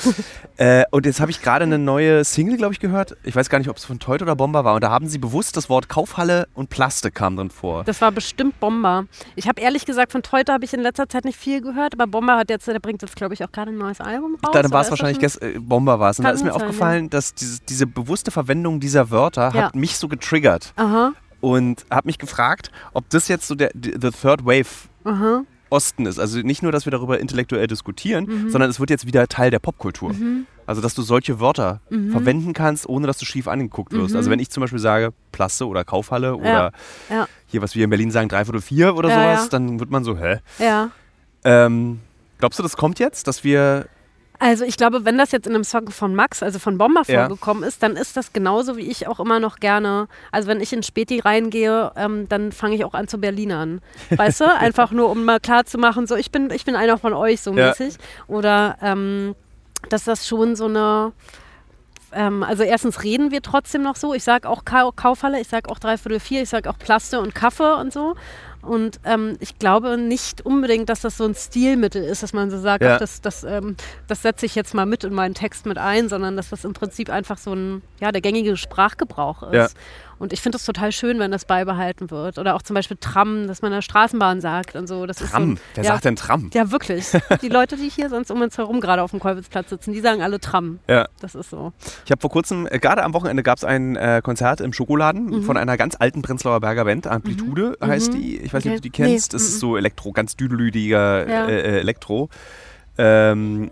Äh, und jetzt habe ich gerade eine neue Single, glaube ich, gehört. Ich weiß gar nicht, ob es von Teute oder Bomber war. Und da haben sie bewusst das Wort Kaufhalle und Plastik kam drin vor. Das war bestimmt Bomber. Ich habe ehrlich gesagt, von Teute habe ich in letzter Zeit nicht viel gehört, aber Bomber hat jetzt, der bringt jetzt, glaube ich, auch gerade ein neues Album raus. Dann war es wahrscheinlich gest äh, Bomber war es. Und da Kann ist mir sein, aufgefallen, dass dieses, diese bewusste Verwendung dieser Wörter Ja. hat mich so getriggert. Aha, und habe mich gefragt, ob das jetzt so der the Third Wave aha. Osten ist. Also nicht nur, dass wir darüber intellektuell diskutieren, Mhm. sondern es wird jetzt wieder Teil der Popkultur. Also dass du solche Wörter Mhm. verwenden kannst, ohne dass du schief angeguckt wirst. Also wenn ich zum Beispiel sage Plasse oder Kaufhalle oder Ja. hier, was wir in Berlin sagen, Dreiviertel vier oder Ja, sowas, ja. dann wird man so, hä? Ja. Ähm, glaubst du, das kommt jetzt, dass wir Also ich glaube, wenn das jetzt in einem Song von Max, also von Bomber Ja. vorgekommen ist, dann ist das genauso wie ich auch immer noch gerne. Also wenn ich in Späti reingehe, ähm, dann fange ich auch an zu Berlinern. Weißt du? Einfach nur, um mal klar zu machen, so ich bin, ich bin einer von euch so Ja. mäßig. Oder ähm, dass das schon so eine ähm, also erstens reden wir trotzdem noch so. Ich sage auch Ka Kaufhalle, ich sage auch Dreiviertel vier, ich sage auch Plaste und Kaffee und so. Und ähm, ich glaube nicht unbedingt, dass das so ein Stilmittel ist, dass man so sagt, Ja. ach, das, das, ähm, das setze ich jetzt mal mit in meinen Text mit ein, sondern dass das im Prinzip einfach so ein, ja, der gängige Sprachgebrauch ist. Ja. Und ich finde es total schön, wenn das beibehalten wird. Oder auch zum Beispiel Tram, dass man in der Straßenbahn sagt und so. Das ist so Tram? ein, Wer ja, sagt denn Tram? ja, wirklich. Die Leute, die hier sonst um uns herum gerade auf dem Kolwitzplatz sitzen, die sagen alle Tram. Ja. Das ist so. Ich habe vor kurzem, äh, gerade am Wochenende gab es ein äh, Konzert im Schokoladen Mhm. von einer ganz alten Prenzlauer Berger Band, Amplitude heißt die. Ich weiß nicht, ob du die Okay. Nee, kennst. Das ist mhm. so Elektro, ganz düdelüdiger Ja. äh, äh, Elektro. Ähm,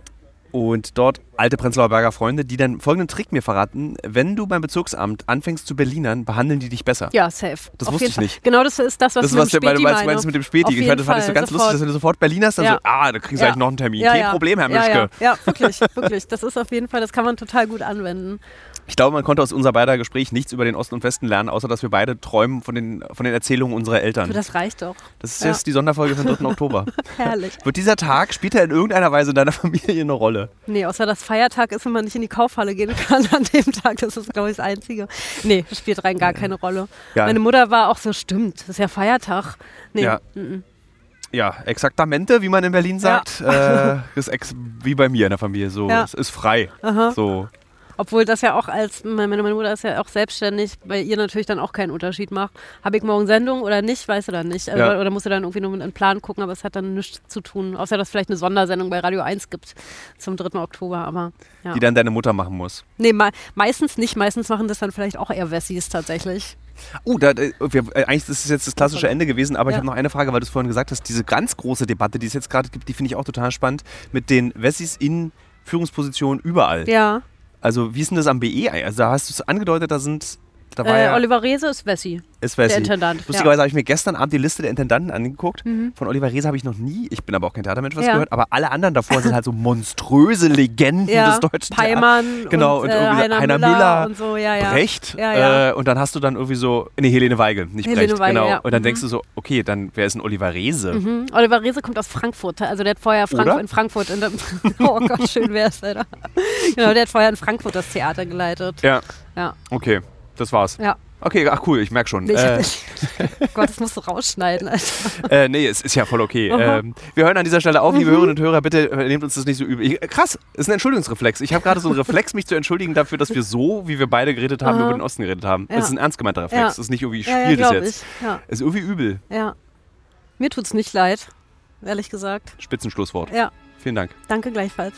und dort alte Prenzlauer Berger Freunde, die dann folgenden Trick mir verraten. Wenn du beim Bezirksamt anfängst zu Berlinern, behandeln die dich besser. Ja, safe. Das Auf wusste ich Fall. nicht. Genau das ist das, was Das ist, was du meinst meine. mit dem Späti. Ich fand, das fand ich so ganz lustig, sofort. dass wenn du sofort Berliner hast, dann Ja. so, ah, da kriegst du Ja. gleich noch einen Termin. Ja, Kein. Problem, Herr ja, Mischke. ja, ja, wirklich, wirklich. Das ist auf jeden Fall, das kann man total gut anwenden. Ich glaube, man konnte aus unser beider Gespräch nichts über den Osten und Westen lernen, außer dass wir beide träumen von den, von den Erzählungen unserer Eltern. Das reicht doch. Das ist Ja. jetzt die Sonderfolge vom 3. Oktober. Herrlich. Wird dieser Tag, spielt er in irgendeiner Weise in deiner Familie eine Rolle? Nee, außer dass Feiertag ist, wenn man nicht in die Kaufhalle gehen kann an dem Tag. Das ist, glaube ich, das Einzige. Nee, das spielt rein gar keine Rolle. Ja. Meine Mutter war auch so, stimmt, das ist ja Feiertag. Nee, Ja. mhm. Ja, exaktamente, wie man in Berlin sagt. Äh, ist ex wie bei mir in der Familie. So, Ja. es ist frei. Aha. So. Obwohl das ja auch als, meine, meine Mutter ist ja auch selbstständig, bei ihr natürlich dann auch keinen Unterschied macht. Habe ich morgen Sendung oder nicht, weiß du dann nicht. Also, Ja. Oder musst du dann irgendwie nur mit einem Plan gucken, aber es hat dann nichts zu tun. Außer, dass es vielleicht eine Sondersendung bei Radio 1 gibt zum 3. Oktober. Aber ja. Die dann deine Mutter machen muss. Nee, me meistens nicht. Meistens machen das dann vielleicht auch eher Wessis tatsächlich. Oh, da, äh, wir, äh, eigentlich ist es jetzt das klassische Ende gewesen, aber ich Ja. habe noch eine Frage, weil du es vorhin gesagt hast. Diese ganz große Debatte, die es jetzt gerade gibt, die finde ich auch total spannend, mit den Wessis in Führungspositionen überall. Ja. Also, wie ist denn das am BE? Also, da hast du es angedeutet, da sind. Da war Äh, ja, Oliver Rehse ist Wessi, ist der Wessi. Intendant. Lustigerweise habe ich mir gestern Abend die Liste der Intendanten angeguckt. Mhm. Von Oliver Reese habe ich noch nie, ich bin aber auch kein Theatermensch, was Ja. gehört, aber alle anderen davor sind halt so monströse Legenden Ja, des deutschen Theaters. Genau, und, und äh, irgendwie Heiner, Heiner Müller, Müller, und so, ja, ja. Brecht Ja, ja. Äh, und dann hast du dann irgendwie so, nee, Helene Weigel, nicht Helene Brecht, Weigel, genau. ja. Und dann Mhm. denkst du so, okay, dann wer ist ein Oliver Reese? Mhm. Oliver Rehse kommt aus Frankfurt. Also der hat vorher Frank Oder? in Frankfurt. In der oh Gott, schön wär's, Alter. Genau, der hat vorher in Frankfurt das Theater geleitet. Ja, Ja, okay, das war's. ja. Okay, ach cool, ich merke schon. Nee, ich, äh, oh Gott, das musst du rausschneiden, Alter. äh, nee, es ist ja voll okay. Ähm, wir hören an dieser Stelle auf, Mhm. liebe Hörerinnen und Hörer, bitte äh, nehmt uns das nicht so übel. Ich, krass, ist ein Entschuldigungsreflex. Ich habe gerade so einen Reflex, mich zu entschuldigen dafür, dass wir so, wie wir beide geredet haben, Aha. über den Osten geredet haben. Ja. Das ist ein ernst gemeinter Reflex. Ja. Das ist nicht irgendwie, ich Ja, ja, spiele das jetzt. Es ist irgendwie übel. ja. Mir tut's nicht leid, ehrlich gesagt. Spitzenschlusswort. Ja. Vielen Dank. Danke gleichfalls.